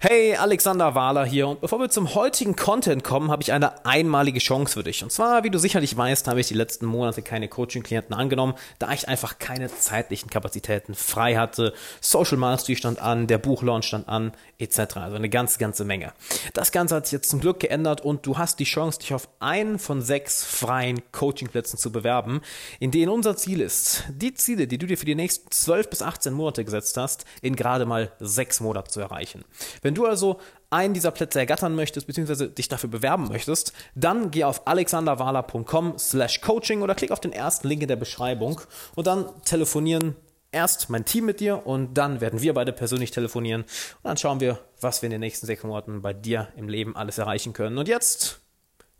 Hey, Alexander Wahler hier und bevor wir zum heutigen Content kommen, habe ich eine einmalige Chance für dich. Und zwar, wie du sicherlich weißt, habe ich die letzten Monate keine Coaching-Klienten angenommen, da ich einfach keine zeitlichen Kapazitäten frei hatte. Social Mastery stand an, der Buchlaunch stand an, etc. Also eine ganze, ganze Menge. Das Ganze hat sich jetzt zum Glück geändert und du hast die Chance, dich auf einen von sechs freien Coaching-Plätzen zu bewerben, in denen unser Ziel ist, die Ziele, die du dir für die nächsten 12 bis 18 Monate gesetzt hast, in gerade mal sechs Monaten zu erreichen. Wenn du also einen dieser Plätze ergattern möchtest, beziehungsweise dich dafür bewerben möchtest, dann geh auf alexanderwala.com slash coaching oder klick auf den ersten Link in der Beschreibung und dann telefonieren erst mein Team mit dir und dann werden wir beide persönlich telefonieren und dann schauen wir, was wir in den nächsten sechs Monaten bei dir im Leben alles erreichen können. Und jetzt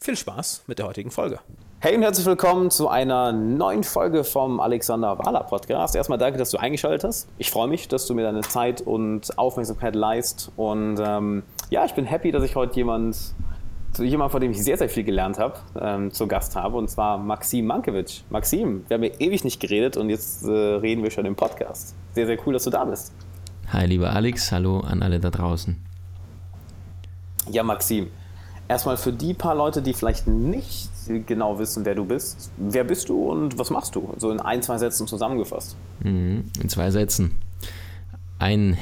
viel Spaß mit der heutigen Folge. Hey und herzlich willkommen zu einer neuen Folge vom Alexander Wahler Podcast. Erstmal danke, dass du eingeschaltet hast. Ich freue mich, dass du mir deine Zeit und Aufmerksamkeit leist. Und ähm, ja, ich bin happy, dass ich heute jemand, jemand, von dem ich sehr, sehr viel gelernt habe, ähm, zu Gast habe. Und zwar Maxim Mankiewicz. Maxim, wir haben ja ewig nicht geredet und jetzt äh, reden wir schon im Podcast. Sehr, sehr cool, dass du da bist. Hi, lieber Alex. Hallo an alle da draußen. Ja, Maxim, erstmal für die paar Leute, die vielleicht nicht genau wissen, wer du bist, wer bist du und was machst du? So in ein, zwei Sätzen zusammengefasst. Mhm, in zwei Sätzen. Ein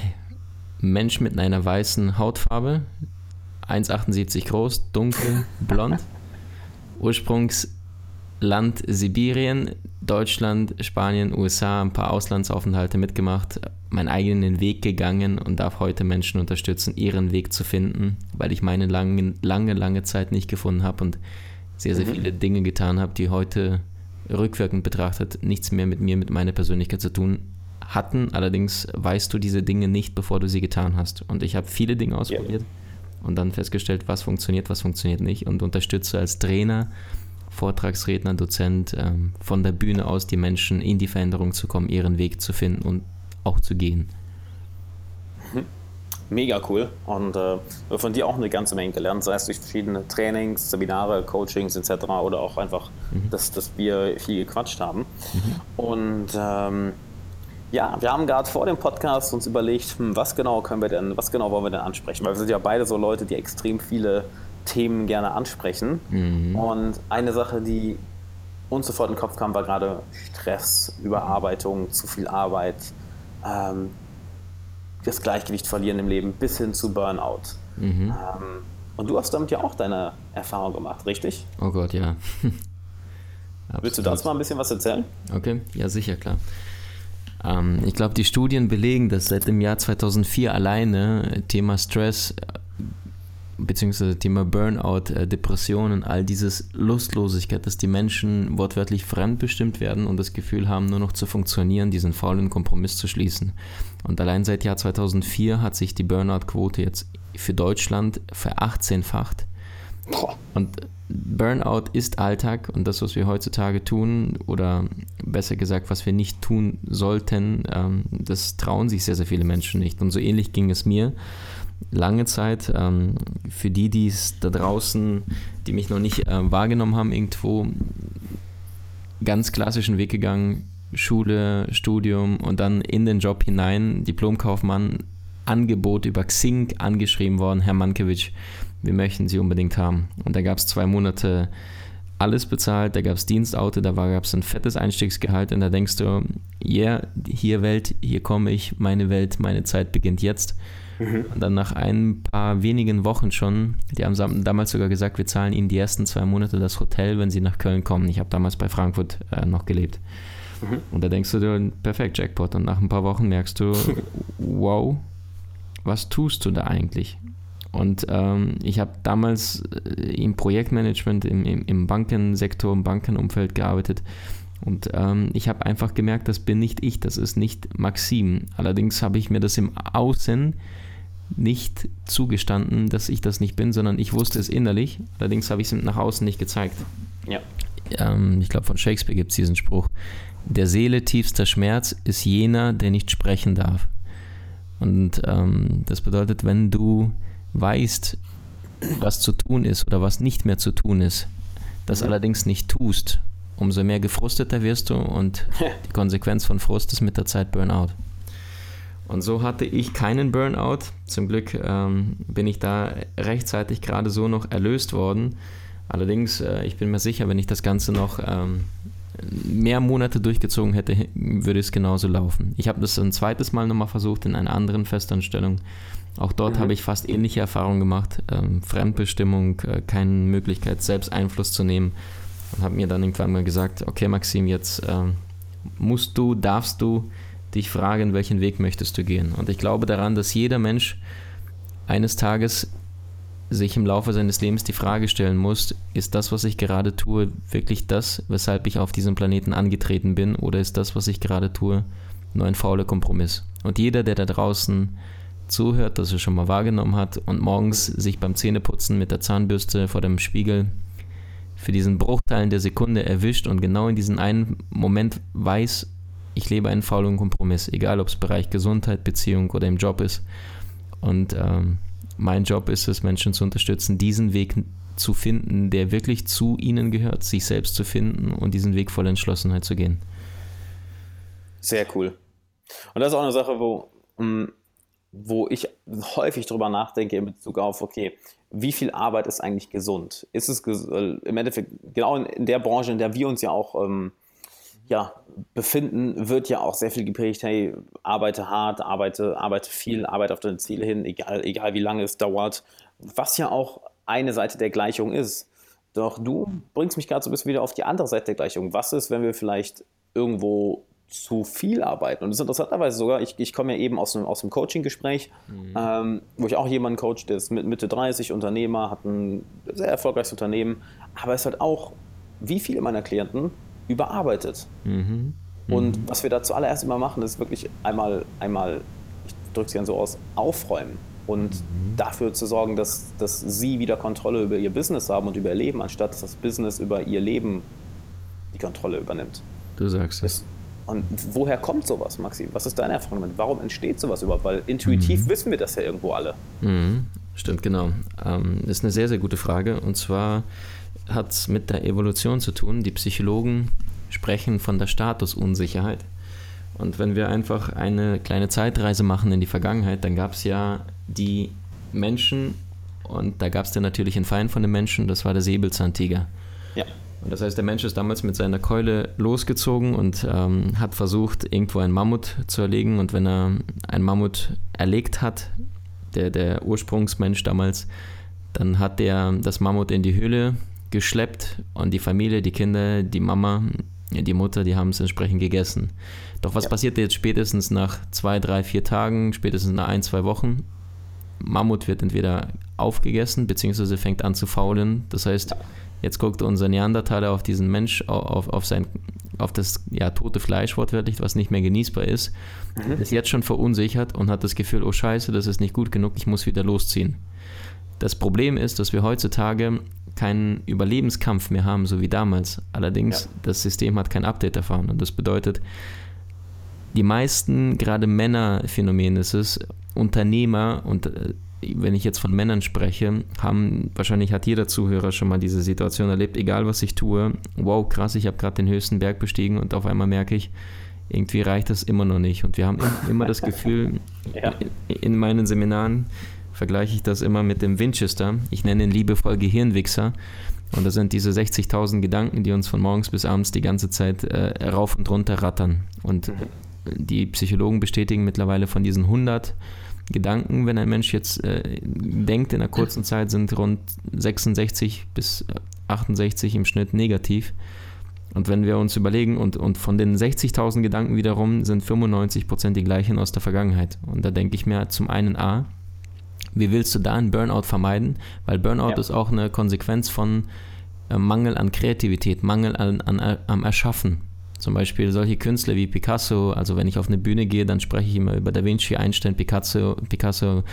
Mensch mit einer weißen Hautfarbe, 1,78 groß, dunkel, blond, Ursprungsland Sibirien, Deutschland, Spanien, USA, ein paar Auslandsaufenthalte mitgemacht, meinen eigenen Weg gegangen und darf heute Menschen unterstützen, ihren Weg zu finden, weil ich meine lange, lange, lange Zeit nicht gefunden habe und sehr, sehr mhm. viele Dinge getan habe, die heute rückwirkend betrachtet nichts mehr mit mir, mit meiner Persönlichkeit zu tun hatten. Allerdings weißt du diese Dinge nicht, bevor du sie getan hast. Und ich habe viele Dinge ausprobiert yeah. und dann festgestellt, was funktioniert, was funktioniert nicht und unterstütze als Trainer Vortragsredner, Dozent, ähm, von der Bühne aus die Menschen in die Veränderung zu kommen, ihren Weg zu finden und auch zu gehen. Mega cool und äh, von dir auch eine ganze Menge gelernt, sei es durch verschiedene Trainings, Seminare, Coachings etc. oder auch einfach, mhm. dass, dass wir viel gequatscht haben. Mhm. Und ähm, ja, wir haben gerade vor dem Podcast uns überlegt, hm, was genau können wir denn, was genau wollen wir denn ansprechen? Weil wir sind ja beide so Leute, die extrem viele Themen gerne ansprechen. Mhm. Und eine Sache, die uns sofort in den Kopf kam, war gerade Stress, Überarbeitung, zu viel Arbeit, ähm, das Gleichgewicht verlieren im Leben bis hin zu Burnout. Mhm. Ähm, und du hast damit ja auch deine Erfahrung gemacht, richtig? Oh Gott, ja. Willst du dazu mal ein bisschen was erzählen? Okay, ja, sicher, klar. Ähm, ich glaube, die Studien belegen, dass seit dem Jahr 2004 alleine Thema Stress beziehungsweise Thema Burnout, äh, Depressionen, all dieses Lustlosigkeit, dass die Menschen wortwörtlich fremdbestimmt werden und das Gefühl haben, nur noch zu funktionieren, diesen faulen Kompromiss zu schließen. Und allein seit Jahr 2004 hat sich die Burnout-Quote jetzt für Deutschland verachtzehnfacht. Und Burnout ist Alltag und das, was wir heutzutage tun, oder besser gesagt, was wir nicht tun sollten, ähm, das trauen sich sehr, sehr viele Menschen nicht. Und so ähnlich ging es mir lange Zeit. Ähm, für die, die es da draußen, die mich noch nicht äh, wahrgenommen haben, irgendwo ganz klassischen Weg gegangen, Schule, Studium und dann in den Job hinein, Diplomkaufmann, Angebot über Xing angeschrieben worden, Herr Mankiewicz, wir möchten Sie unbedingt haben. Und da gab es zwei Monate alles bezahlt, da gab es Dienstauto, da gab es ein fettes Einstiegsgehalt und da denkst du, ja, yeah, hier Welt, hier komme ich, meine Welt, meine Zeit beginnt jetzt. Mhm. Und dann nach ein paar wenigen Wochen schon, die haben damals sogar gesagt, wir zahlen ihnen die ersten zwei Monate das Hotel, wenn sie nach Köln kommen. Ich habe damals bei Frankfurt äh, noch gelebt. Mhm. Und da denkst du dir, perfekt, Jackpot. Und nach ein paar Wochen merkst du, wow, was tust du da eigentlich? Und ähm, ich habe damals äh, im Projektmanagement, im, im, im Bankensektor, im Bankenumfeld gearbeitet. Und ähm, ich habe einfach gemerkt, das bin nicht ich, das ist nicht Maxim. Allerdings habe ich mir das im Außen nicht zugestanden, dass ich das nicht bin, sondern ich wusste es innerlich. Allerdings habe ich es nach außen nicht gezeigt. Ja. Ähm, ich glaube, von Shakespeare gibt es diesen Spruch. Der Seele tiefster Schmerz ist jener, der nicht sprechen darf. Und ähm, das bedeutet, wenn du weißt, was zu tun ist oder was nicht mehr zu tun ist, das mhm. allerdings nicht tust, umso mehr gefrusteter wirst du und die Konsequenz von Frust ist mit der Zeit Burnout. Und so hatte ich keinen Burnout. Zum Glück ähm, bin ich da rechtzeitig gerade so noch erlöst worden. Allerdings, äh, ich bin mir sicher, wenn ich das Ganze noch ähm, mehr Monate durchgezogen hätte, würde es genauso laufen. Ich habe das ein zweites Mal nochmal versucht in einer anderen Festanstellung. Auch dort mhm. habe ich fast ähnliche Erfahrungen gemacht. Ähm, Fremdbestimmung, äh, keine Möglichkeit, selbst Einfluss zu nehmen. Und habe mir dann irgendwann mal gesagt, okay Maxim, jetzt äh, musst du, darfst du dich fragen, welchen Weg möchtest du gehen. Und ich glaube daran, dass jeder Mensch eines Tages sich im Laufe seines Lebens die Frage stellen muss, ist das, was ich gerade tue, wirklich das, weshalb ich auf diesem Planeten angetreten bin, oder ist das, was ich gerade tue, nur ein fauler Kompromiss? Und jeder, der da draußen zuhört, das er schon mal wahrgenommen hat und morgens sich beim Zähneputzen mit der Zahnbürste vor dem Spiegel für diesen Bruchteil der Sekunde erwischt und genau in diesem einen Moment weiß, ich lebe einen faulen Kompromiss, egal ob es Bereich Gesundheit, Beziehung oder im Job ist. Und ähm, mein Job ist es, Menschen zu unterstützen, diesen Weg zu finden, der wirklich zu ihnen gehört, sich selbst zu finden und diesen Weg voller Entschlossenheit zu gehen. Sehr cool. Und das ist auch eine Sache, wo, mm, wo ich häufig drüber nachdenke in Bezug auf, okay, wie viel Arbeit ist eigentlich gesund? Ist es äh, im Endeffekt genau in, der Branche, in der wir uns ja auch ähm, ja, befinden, wird ja auch sehr viel geprägt, hey, arbeite hart, arbeite, arbeite viel, arbeite auf deine Ziele hin, egal, egal wie lange es dauert, was ja auch eine Seite der Gleichung ist. Doch du bringst mich gerade so ein bisschen wieder auf die andere Seite der Gleichung. Was ist, wenn wir vielleicht irgendwo zu viel arbeiten? Und das ist interessanterweise sogar, ich, ich komme ja eben aus einem, aus einem Coaching-Gespräch, mhm. ähm, wo ich auch jemanden coach, der ist mit Mitte 30, Unternehmer, hat ein sehr erfolgreiches Unternehmen, aber es hat auch, wie viele meiner Klienten, überarbeitet. Mhm. Und mhm. was wir da zuallererst immer machen, ist wirklich einmal, einmal ich drücke es gerne so aus, aufräumen und mhm. dafür zu sorgen, dass, dass sie wieder Kontrolle über ihr Business haben und über ihr Leben, anstatt dass das Business über ihr Leben die Kontrolle übernimmt. Du sagst es. Und woher kommt sowas, Maxi? Was ist deine Erfahrung damit? Warum entsteht sowas überhaupt? Weil intuitiv mhm. wissen wir das ja irgendwo alle. Mhm. Stimmt, genau. Ähm, ist eine sehr, sehr gute Frage. Und zwar hat es mit der Evolution zu tun. Die Psychologen sprechen von der Statusunsicherheit. Und wenn wir einfach eine kleine Zeitreise machen in die Vergangenheit, dann gab es ja die Menschen und da gab es dann natürlich einen Feind von den Menschen, das war der Säbelzahntiger. Ja. Und das heißt, der Mensch ist damals mit seiner Keule losgezogen und ähm, hat versucht, irgendwo einen Mammut zu erlegen. Und wenn er einen Mammut erlegt hat, der, der Ursprungsmensch damals, dann hat er das Mammut in die Höhle geschleppt und die Familie, die Kinder, die Mama, die Mutter, die haben es entsprechend gegessen. Doch was ja. passiert jetzt spätestens nach zwei, drei, vier Tagen, spätestens nach ein, zwei Wochen? Mammut wird entweder aufgegessen, beziehungsweise fängt an zu faulen. Das heißt, jetzt guckt unser Neandertaler auf diesen Mensch, auf, auf, sein, auf das ja, tote Fleisch wortwörtlich, was nicht mehr genießbar ist, mhm. ist jetzt schon verunsichert und hat das Gefühl, oh scheiße, das ist nicht gut genug, ich muss wieder losziehen. Das Problem ist, dass wir heutzutage keinen Überlebenskampf mehr haben, so wie damals. Allerdings, ja. das System hat kein Update erfahren. Und das bedeutet, die meisten, gerade Männerphänomen ist es, Unternehmer und äh, wenn ich jetzt von Männern spreche, haben, wahrscheinlich hat jeder Zuhörer schon mal diese Situation erlebt, egal was ich tue, wow, krass, ich habe gerade den höchsten Berg bestiegen und auf einmal merke ich, irgendwie reicht das immer noch nicht. Und wir haben immer das Gefühl, ja. in meinen Seminaren, vergleiche ich das immer mit dem Winchester. Ich nenne ihn liebevoll Gehirnwichser. Und das sind diese 60.000 Gedanken, die uns von morgens bis abends die ganze Zeit äh, rauf und runter rattern. Und die Psychologen bestätigen mittlerweile von diesen 100 Gedanken, wenn ein Mensch jetzt äh, denkt, in einer kurzen Zeit sind rund 66 bis 68 im Schnitt negativ. Und wenn wir uns überlegen, und, und von den 60.000 Gedanken wiederum sind 95% die gleichen aus der Vergangenheit. Und da denke ich mir zum einen A, wie willst du da einen Burnout vermeiden? Weil Burnout ja. ist auch eine Konsequenz von äh, Mangel an Kreativität, Mangel an, an, an, am Erschaffen. Zum Beispiel solche Künstler wie Picasso, also wenn ich auf eine Bühne gehe, dann spreche ich immer über Da Vinci, Einstein, Picasso, Picasso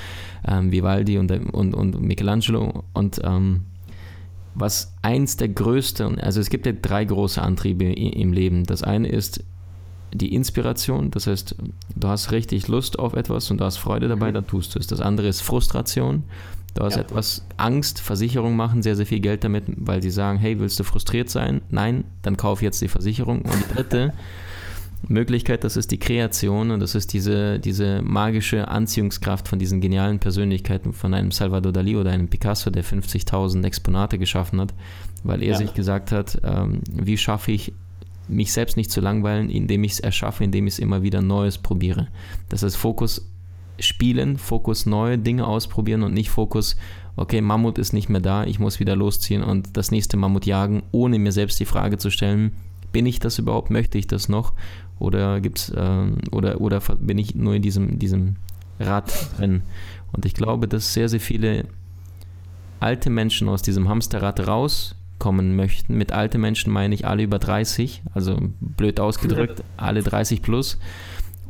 ähm, Vivaldi und, und, und Michelangelo. Und ähm, was eins der größten, also es gibt ja drei große Antriebe im Leben. Das eine ist die Inspiration, das heißt, du hast richtig Lust auf etwas und du hast Freude dabei, mhm. dann tust du es. Das andere ist Frustration. Du hast ja. etwas Angst, Versicherungen machen sehr, sehr viel Geld damit, weil sie sagen, hey, willst du frustriert sein? Nein, dann kauf jetzt die Versicherung. Und die dritte Möglichkeit, das ist die Kreation und das ist diese, diese magische Anziehungskraft von diesen genialen Persönlichkeiten, von einem Salvador Dali oder einem Picasso, der 50.000 Exponate geschaffen hat, weil er ja. sich gesagt hat, ähm, wie schaffe ich mich selbst nicht zu langweilen, indem ich es erschaffe, indem ich es immer wieder Neues probiere. Das heißt, Fokus spielen, Fokus neue Dinge ausprobieren und nicht Fokus, okay, Mammut ist nicht mehr da, ich muss wieder losziehen und das nächste Mammut jagen, ohne mir selbst die Frage zu stellen, bin ich das überhaupt, möchte ich das noch? Oder gibt's äh, oder oder bin ich nur in diesem, diesem Rad drin? Und ich glaube, dass sehr, sehr viele alte Menschen aus diesem Hamsterrad rauskommen möchten. Mit alte Menschen meine ich alle über 30, also blöd ausgedrückt, alle 30 plus.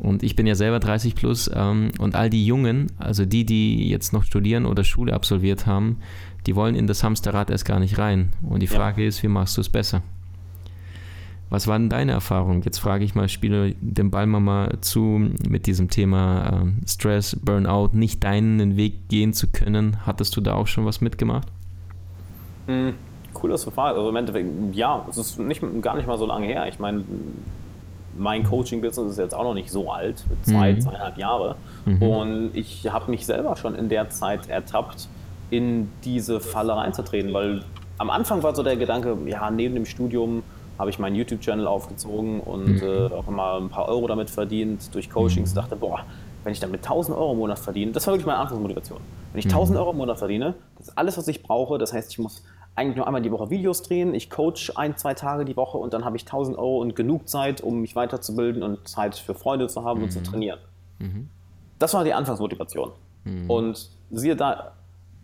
Und ich bin ja selber 30 plus ähm, und all die Jungen, also die, die jetzt noch studieren oder Schule absolviert haben, die wollen in das Hamsterrad erst gar nicht rein. Und die Frage ja. ist, wie machst du es besser? Was war denn deine Erfahrung? Jetzt frage ich mal, spiele den Ball mal zu mit diesem Thema äh, Stress, Burnout, nicht deinen Weg gehen zu können. Hattest du da auch schon was mitgemacht? Mhm. Cooles Verfahren. Also im Endeffekt, ja, es ist nicht, gar nicht mal so lange her. Ich meine, mein Coaching-Business ist jetzt auch noch nicht so alt, zwei, mhm. zweieinhalb Jahre. Mhm. Und ich habe mich selber schon in der Zeit ertappt, in diese Falle reinzutreten, weil am Anfang war so der Gedanke, ja, neben dem Studium habe ich meinen YouTube-Channel aufgezogen und mhm. äh, auch immer ein paar Euro damit verdient durch Coachings. Mhm. Dachte, boah, wenn ich damit 1000 Euro im Monat verdiene, das war wirklich meine Anfangsmotivation. Wenn ich 1000 mhm. Euro im Monat verdiene, das ist alles, was ich brauche. Das heißt, ich muss eigentlich nur einmal die Woche Videos drehen, ich coach ein, zwei Tage die Woche und dann habe ich 1000 Euro und genug Zeit, um mich weiterzubilden und Zeit für Freunde zu haben mhm. und zu mhm. trainieren. Mhm. Das war die Anfangsmotivation. Mhm. Und siehe da,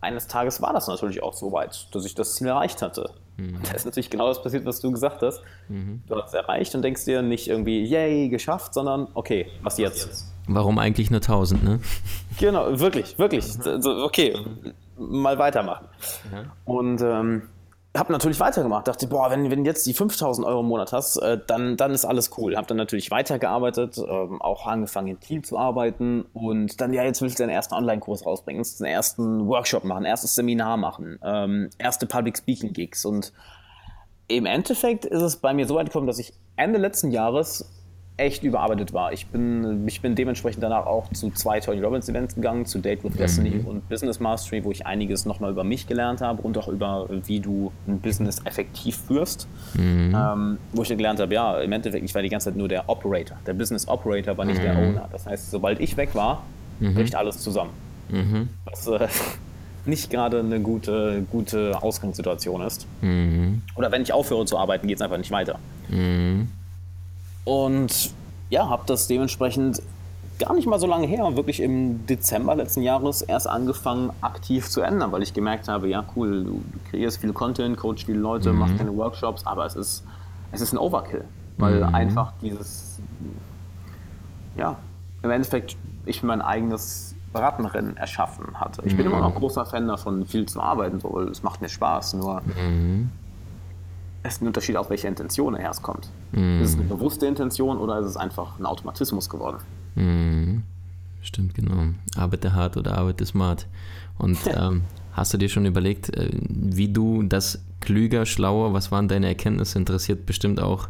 eines Tages war das natürlich auch so weit, dass ich das Ziel erreicht hatte. Mhm. Da ist natürlich genau das passiert, was du gesagt hast. Mhm. Du hast es erreicht und denkst dir nicht irgendwie, yay, geschafft, sondern okay, was jetzt? Warum eigentlich nur 1000, ne? Genau, wirklich, wirklich. Okay, mal weitermachen. Ja. Und ähm, habe natürlich weitergemacht. Dachte, boah, wenn, wenn jetzt die 5000 Euro im Monat hast, äh, dann, dann ist alles cool. Habe dann natürlich weitergearbeitet, ähm, auch angefangen im Team zu arbeiten und dann, ja, jetzt willst du deinen ersten Online-Kurs rausbringen, den ersten Workshop machen, erstes Seminar machen, ähm, erste Public Speaking Gigs und im Endeffekt ist es bei mir so weit gekommen, dass ich Ende letzten Jahres echt überarbeitet war. Ich bin, ich bin dementsprechend danach auch zu zwei Tony Robbins Events gegangen, zu Date with Destiny mhm. und Business Mastery, wo ich einiges nochmal über mich gelernt habe und auch über, wie du ein Business effektiv führst. Mhm. Ähm, wo ich dann gelernt habe, ja, im Endeffekt, ich war die ganze Zeit nur der Operator. Der Business Operator war nicht mhm. der Owner. Das heißt, sobald ich weg war, mhm. bricht alles zusammen. Mhm. Was äh, nicht gerade eine gute, gute Ausgangssituation ist. Mhm. Oder wenn ich aufhöre zu arbeiten, geht es einfach nicht weiter. Mhm. Und ja, habe das dementsprechend gar nicht mal so lange her, wirklich im Dezember letzten Jahres erst angefangen, aktiv zu ändern, weil ich gemerkt habe, ja cool, du, kreierst viel Content, coach viele Leute, mhm. machst deine Workshops, aber es ist, es ist ein Overkill, weil mhm. einfach dieses, ja, im Endeffekt ich mein eigenes Rattenrennen erschaffen hatte. Ich bin immer noch mhm. großer Fan davon, viel zu arbeiten, so, es macht mir Spaß, nur mhm es ist ein Unterschied, aus welcher Intention er erst kommt. Mm. Ist es eine bewusste Intention oder ist es einfach ein Automatismus geworden? Mm. Stimmt, genau. Arbeite hart oder arbeite smart. Und ähm, hast du dir schon überlegt, äh, wie du das klüger, schlauer, was waren deine Erkenntnisse, interessiert bestimmt auch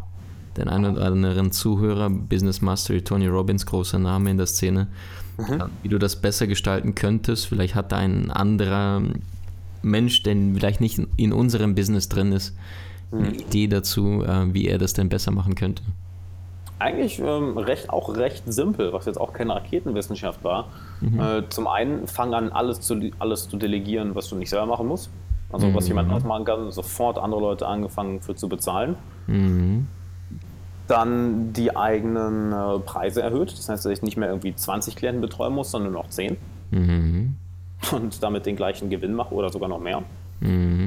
den einen oder anderen Zuhörer, Business Mastery, Tony Robbins, großer Name in der Szene, mhm. wie du das besser gestalten könntest. Vielleicht hat da ein anderer Mensch, der vielleicht nicht in unserem Business drin ist, eine Idee dazu, äh, wie er das denn besser machen könnte? Eigentlich ähm, recht, auch recht simpel, was jetzt auch keine Raketenwissenschaft war. Mhm. Äh, zum einen, fang an, alles zu, alles zu delegieren, was du nicht selber machen musst. Also mhm. was jemand anderes machen kann, sofort andere Leute angefangen für zu bezahlen. Mhm. Dann die eigenen äh, Preise erhöht. Das heißt, dass ich nicht mehr irgendwie 20 Klienten betreuen muss, sondern nur noch 10. Mhm. Und damit den gleichen Gewinn mache oder sogar noch mehr. Mhm.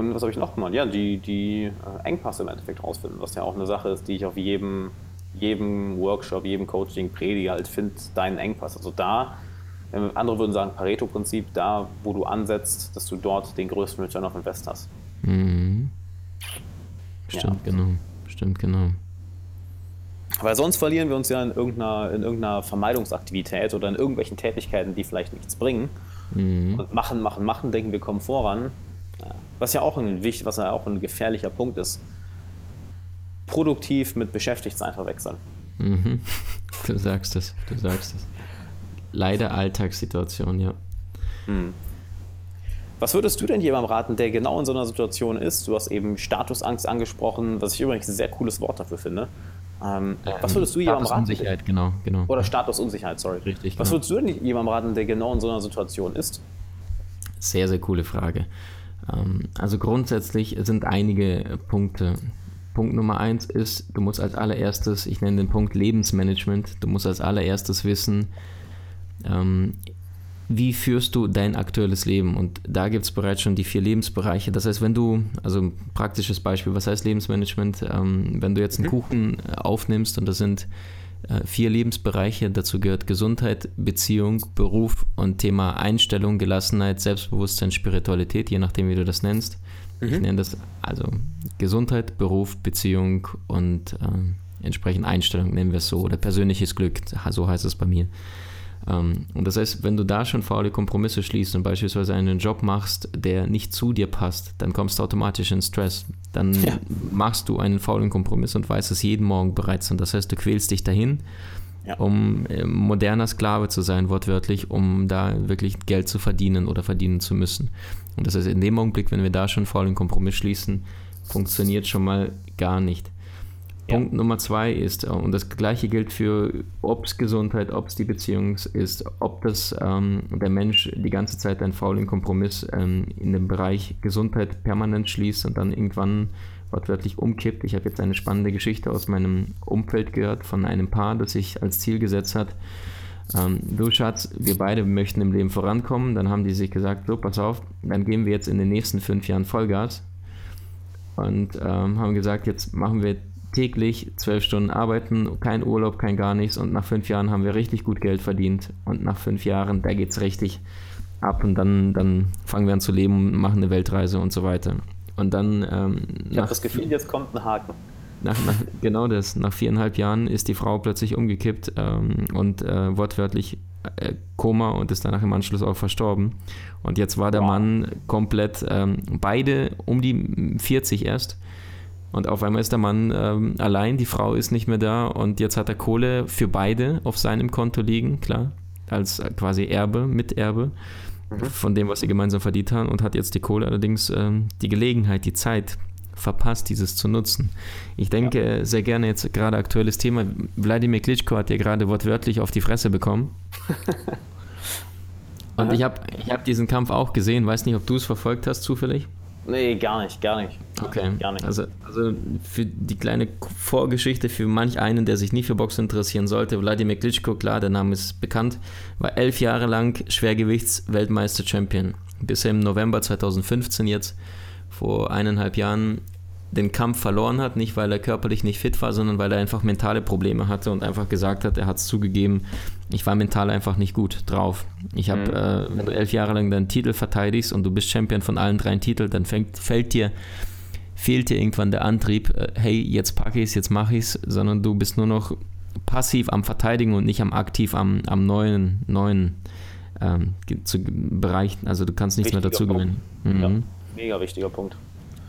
Und was habe ich noch gemacht? Ja, die, die äh, Engpässe im Endeffekt rausfinden, was ja auch eine Sache ist, die ich auf jedem, jedem Workshop, jedem Coaching predige, halt find deinen Engpass. Also da, andere würden sagen Pareto-Prinzip, da, wo du ansetzt, dass du dort den größten Return of Invest hast. Mhm. Stimmt, ja. genau. Stimmt, genau. Weil sonst verlieren wir uns ja in irgendeiner, in irgendeiner Vermeidungsaktivität oder in irgendwelchen Tätigkeiten, die vielleicht nichts bringen. Mhm. Und machen, machen, machen, denken wir kommen voran. Was ja auch ein wichtig, was ja auch ein gefährlicher Punkt ist. produktiv mit beschäftigt sein verwechseln. Mhm. Du sagst es, du sagst es. Leider Alltagssituation, ja. Mhm. Was würdest du denn jemandem raten, der genau in so einer Situation ist? Du hast eben Statusangst angesprochen, was ich übrigens ein sehr cooles Wort dafür finde. Ähm, ähm, was würdest du jemandem raten? Statusunsicherheit, genau, genau. Oder Statusunsicherheit, sorry. Richtig. Was genau. würdest du denn jemandem raten, der genau in so einer Situation ist? Sehr, sehr coole Frage. Ähm, also grundsätzlich sind einige Punkte. Punkt Nummer eins ist, du musst als allererstes, ich nenne den Punkt Lebensmanagement, du musst als allererstes wissen, ähm, wie führst du dein aktuelles Leben? Und da gibt es bereits schon die vier Lebensbereiche. Das heißt, wenn du, also ein praktisches Beispiel, was heißt Lebensmanagement? Ähm, wenn du jetzt einen mhm. Kuchen äh, aufnimmst und das sind vier Lebensbereiche, dazu gehört Gesundheit, Beziehung, Beruf und Thema Einstellung, Gelassenheit, Selbstbewusstsein, Spiritualität, je nachdem, wie du das nennst. Mhm. Ich nenne das also Gesundheit, Beruf, Beziehung und äh, entsprechend Einstellung, nennen wir es so, oder persönliches Glück, so heißt es bei mir. Ähm, und das heißt, wenn du da schon faule Kompromisse schließt und beispielsweise einen Job machst, der nicht zu dir passt, dann kommst du automatisch in Stress. Dann ja. machst du einen faulen Kompromiss und weißt es jeden Morgen bereits. Und das heißt, du quälst dich dahin, ja. um äh, moderner Sklave zu sein, wortwörtlich, um da wirklich Geld zu verdienen oder verdienen zu müssen. Und das heißt, in dem Augenblick, wenn wir da schon faulen Kompromiss schließen, funktioniert schon mal gar nicht. Punkt Nummer zwei ist, äh, und das gleiche gilt für, ob es Gesundheit, ob es die Beziehung ist, ob das ähm, der Mensch die ganze Zeit einen faulen Kompromiss ähm, in dem Bereich Gesundheit permanent schließt und dann irgendwann wortwörtlich umkippt. Ich habe jetzt eine spannende Geschichte aus meinem Umfeld gehört von einem Paar, das sich als Ziel gesetzt hat, ähm, du Schatz, wir beide möchten im Leben vorankommen. Dann haben die sich gesagt, so, pass auf, dann geben wir jetzt in den nächsten fünf Jahren Vollgas und ähm, haben gesagt, jetzt machen wir täglich zwölf Stunden arbeiten, kein Urlaub, kein gar nichts und nach fünf Jahren haben wir richtig gut Geld verdient und nach fünf Jahren, da geht es richtig ab und dann, dann fangen wir an zu leben, machen eine Weltreise und so weiter. Und dann. Ähm, ich habe das Gefühl, jetzt kommt ein Haken. Nach, nach, genau das. Nach viereinhalb Jahren ist die Frau plötzlich umgekippt ähm, und äh, wortwörtlich äh, Koma und ist danach im Anschluss auch verstorben. Und jetzt war der wow. Mann komplett, ähm, beide um die 40 erst und auf einmal ist der Mann ähm, allein, die Frau ist nicht mehr da und jetzt hat er Kohle für beide auf seinem Konto liegen, klar, als quasi Erbe, Miterbe mhm. von dem, was sie gemeinsam verdient haben und hat jetzt die Kohle allerdings ähm, die Gelegenheit, die Zeit verpasst, dieses zu nutzen. Ich denke ja. sehr gerne jetzt gerade aktuelles Thema. Wladimir Klitschko hat ja gerade wortwörtlich auf die Fresse bekommen. und ich habe ich hab diesen Kampf auch gesehen, weiß nicht, ob du es verfolgt hast zufällig. Nee, gar nicht, gar nicht. Okay. Gar nicht. Also, also für die kleine Vorgeschichte für manch einen, der sich nicht für Boxen interessieren sollte, Wladimir Klitschko, klar, der Name ist bekannt, war elf Jahre lang Schwergewichts-Weltmeister-Champion. Bis im November 2015 jetzt, vor eineinhalb Jahren, den Kampf verloren hat, nicht weil er körperlich nicht fit war, sondern weil er einfach mentale Probleme hatte und einfach gesagt hat, er hat es zugegeben, ich war mental einfach nicht gut drauf. Ich habe, mhm. äh, wenn du elf Jahre lang deinen Titel verteidigst und du bist Champion von allen drei Titeln, dann fängt, fällt dir, fehlt dir irgendwann der Antrieb, äh, hey, jetzt packe ich es, jetzt mache ich es, sondern du bist nur noch passiv am Verteidigen und nicht am aktiv am, am neuen, neuen ähm, zu Bereich, also du kannst nichts wichtiger mehr dazu gewinnen. Mhm. Ja, mega wichtiger Punkt.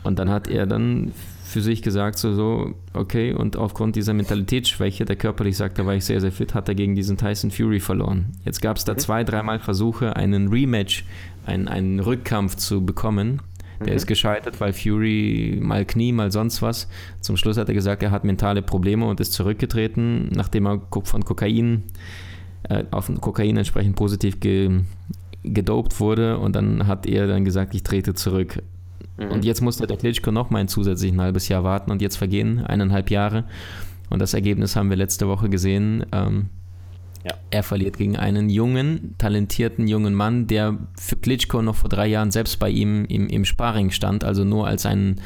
Und dann hat er dann für sich gesagt, so, so, okay, und aufgrund dieser Mentalitätsschwäche, der körperlich sagt, da war ich sehr, sehr fit, hat er gegen diesen Tyson Fury verloren. Jetzt gab es da mhm. zwei, dreimal Versuche, einen Rematch, einen, einen Rückkampf zu bekommen. Der mhm. ist gescheitert, weil Fury mal Knie, mal sonst was. Zum Schluss hat er gesagt, er hat mentale Probleme und ist zurückgetreten, nachdem er von Kokain, äh, auf Kokain entsprechend positiv ge, gedopt wurde. Und dann hat er dann gesagt, ich trete zurück. Mhm. Und jetzt musste der Klitschko noch mal ein zusätzliches halbes Jahr warten und jetzt vergehen eineinhalb Jahre. Und das Ergebnis haben wir letzte Woche gesehen. Ähm, ja. Er verliert gegen einen jungen, talentierten jungen Mann, der für Klitschko noch vor drei Jahren selbst bei ihm im, im Sparring stand, also nur als ein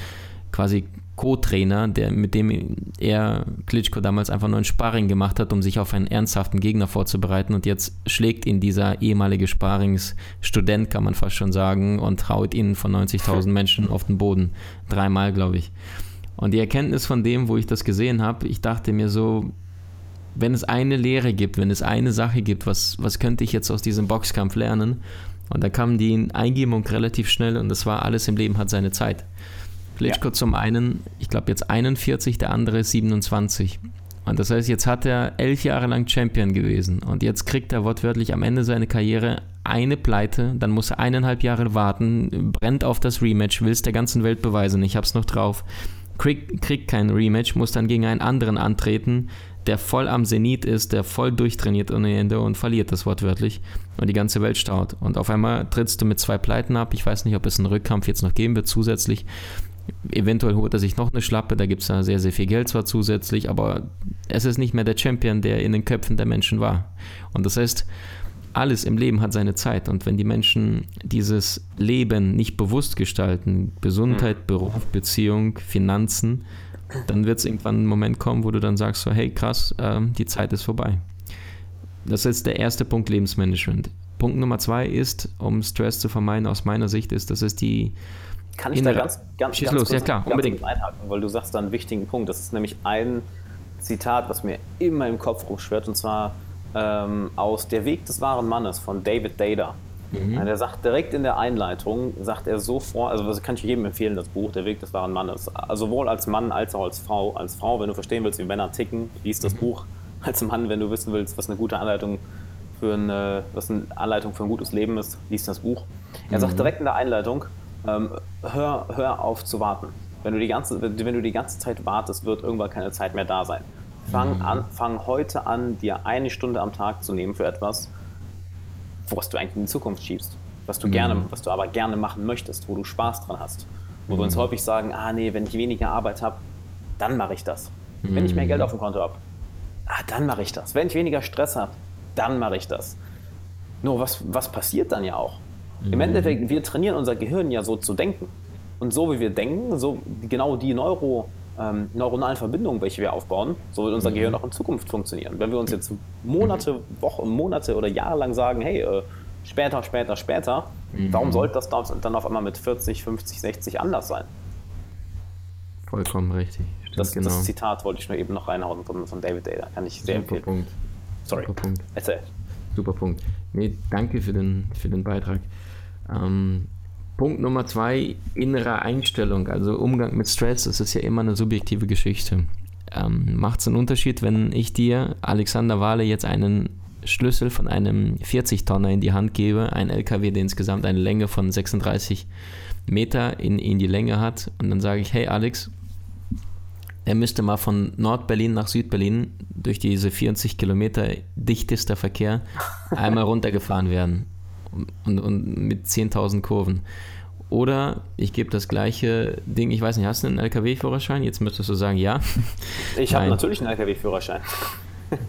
quasi Co-Trainer, der, mit dem er Klitschko damals einfach nur ein Sparring gemacht hat, um sich auf einen ernsthaften Gegner vorzubereiten. Und jetzt schlägt ihn dieser ehemalige Sparringsstudent, kann man fast schon sagen, und haut ihn von 90.000 Menschen auf den Boden. Dreimal, glaube ich. Und die Erkenntnis von dem, wo ich das gesehen habe, ich dachte mir so, wenn es eine Lehre gibt, wenn es eine Sache gibt, was, was könnte ich jetzt aus diesem Boxkampf lernen? Und da kam die Eingebung relativ schnell und das war, alles im Leben hat seine Zeit. Klitschko ja. zum einen, ich glaube jetzt 41, der andere 27. Und das heißt, jetzt hat er elf Jahre lang Champion gewesen und jetzt kriegt er wortwörtlich am Ende seiner Karriere eine Pleite, dann muss er eineinhalb Jahre warten, brennt auf das Rematch, will es der ganzen Welt beweisen, ich hab's noch drauf. Kriegt, kriegt kein Rematch, muss dann gegen einen anderen antreten, der voll am Zenit ist, der voll durchtrainiert ohne Ende und verliert das wortwörtlich und die ganze Welt staut. Und auf einmal trittst du mit zwei Pleiten ab. Ich weiß nicht, ob es einen Rückkampf jetzt noch geben wird zusätzlich. Eventuell holt er sich noch eine Schlappe, da gibt es da sehr, sehr viel Geld zwar zusätzlich, aber es ist nicht mehr der Champion, der in den Köpfen der Menschen war. Und das heißt, alles im Leben hat seine Zeit. Und wenn die Menschen dieses Leben nicht bewusst gestalten, Gesundheit, mhm. Beruf, Beziehung, Finanzen, dann wird es irgendwann ein Moment kommen, wo du dann sagst, so, hey krass, äh, die Zeit ist vorbei. Das ist der erste Punkt Lebensmanagement. Punkt Nummer zwei ist, um Stress zu vermeiden, aus meiner Sicht, ist, dass es die kann ich da ganz, ganz, ganz los, kurz, ja klar, unbedingt einhaken, weil du sagst da einen wichtigen Punkt. Das ist nämlich ein Zitat, was mir immer im Kopf rumschwirrt, und zwar ähm, aus Der Weg des wahren Mannes von David Dada. Mhm. Der sagt direkt in der Einleitung, sagt er so vor, also das kann ich jedem empfehlen, das Buch, Der Weg des wahren Mannes. Also sowohl als Mann als auch als Frau. Als Frau, wenn du verstehen willst, wie Männer ticken, liest das mhm. Buch. Als Mann, wenn du wissen willst, was eine gute Anleitung für eine, was eine Anleitung für ein gutes Leben ist, liest das Buch. Er mhm. sagt direkt in der Einleitung, ähm, hör, hör auf zu warten. Wenn du, die ganze, wenn du die ganze Zeit wartest, wird irgendwann keine Zeit mehr da sein. Fang, mhm. an, fang heute an, dir eine Stunde am Tag zu nehmen für etwas, was du eigentlich in die Zukunft schiebst. Was du, mhm. gerne, was du aber gerne machen möchtest, wo du Spaß dran hast. Wo mhm. wir uns häufig sagen, ah nee, wenn ich weniger Arbeit habe, dann mache ich das. Wenn ich mehr Geld auf dem Konto habe, ah, dann mache ich das. Wenn ich weniger Stress habe, dann mache ich das. Nur was, was passiert dann ja auch? Im mhm. Endeffekt, wir trainieren unser Gehirn ja so zu denken. Und so wie wir denken, so genau die Neuro, ähm, neuronalen Verbindungen, welche wir aufbauen, so wird unser mhm. Gehirn auch in Zukunft funktionieren. Wenn wir uns jetzt Monate. Wochen, Monate oder Jahre lang sagen, hey, äh, später, später, später, mhm. warum sollte das dann auf einmal mit 40, 50, 60 anders sein? Vollkommen richtig. Stimmt, das, genau. das, Zitat wollte ich nur eben noch reinhauen von, von David Data. Kann ich sehr Super empfehlen. Punkt. Sorry. Super Punkt. Erzähl. Super Punkt. Nee, danke für den, für den Beitrag. Ähm, Punkt Nummer zwei, innere Einstellung, also Umgang mit Stress, das ist ja immer eine subjektive Geschichte. Ähm, Macht es einen Unterschied, wenn ich dir, Alexander Wahle, jetzt einen Schlüssel von einem 40-Tonner in die Hand gebe, ein LKW, der insgesamt eine Länge von 36 Meter in, in die Länge hat, und dann sage ich, hey Alex, er müsste mal von Nordberlin nach Südberlin durch diese 40 Kilometer dichtester Verkehr einmal runtergefahren werden und, und mit 10.000 Kurven. Oder ich gebe das gleiche Ding, ich weiß nicht, hast du einen LKW-Führerschein? Jetzt müsstest du sagen, ja. Ich habe natürlich einen LKW-Führerschein.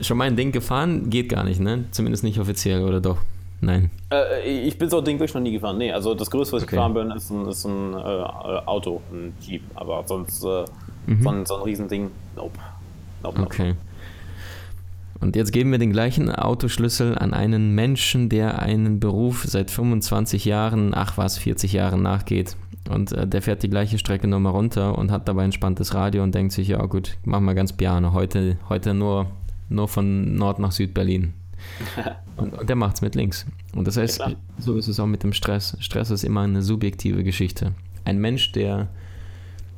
schon mal ein Ding gefahren? Geht gar nicht, ne? Zumindest nicht offiziell, oder doch? Nein. Äh, ich bin so ein Ding wirklich noch nie gefahren. Nee, also das größte, was okay. ich gefahren bin, ist ein, ist ein äh, Auto, ein Jeep. Aber sonst äh, mhm. so, ein, so ein Riesending, nope. nope, nope. Okay. Und jetzt geben wir den gleichen Autoschlüssel an einen Menschen, der einen Beruf seit 25 Jahren, ach was, 40 Jahren nachgeht. Und äh, der fährt die gleiche Strecke nochmal runter und hat dabei ein spannendes Radio und denkt sich, ja gut, machen wir ganz piano. Heute, heute nur, nur von Nord nach Südberlin. und, und der macht es mit links. Und das heißt, ja, so ist es auch mit dem Stress. Stress ist immer eine subjektive Geschichte. Ein Mensch, der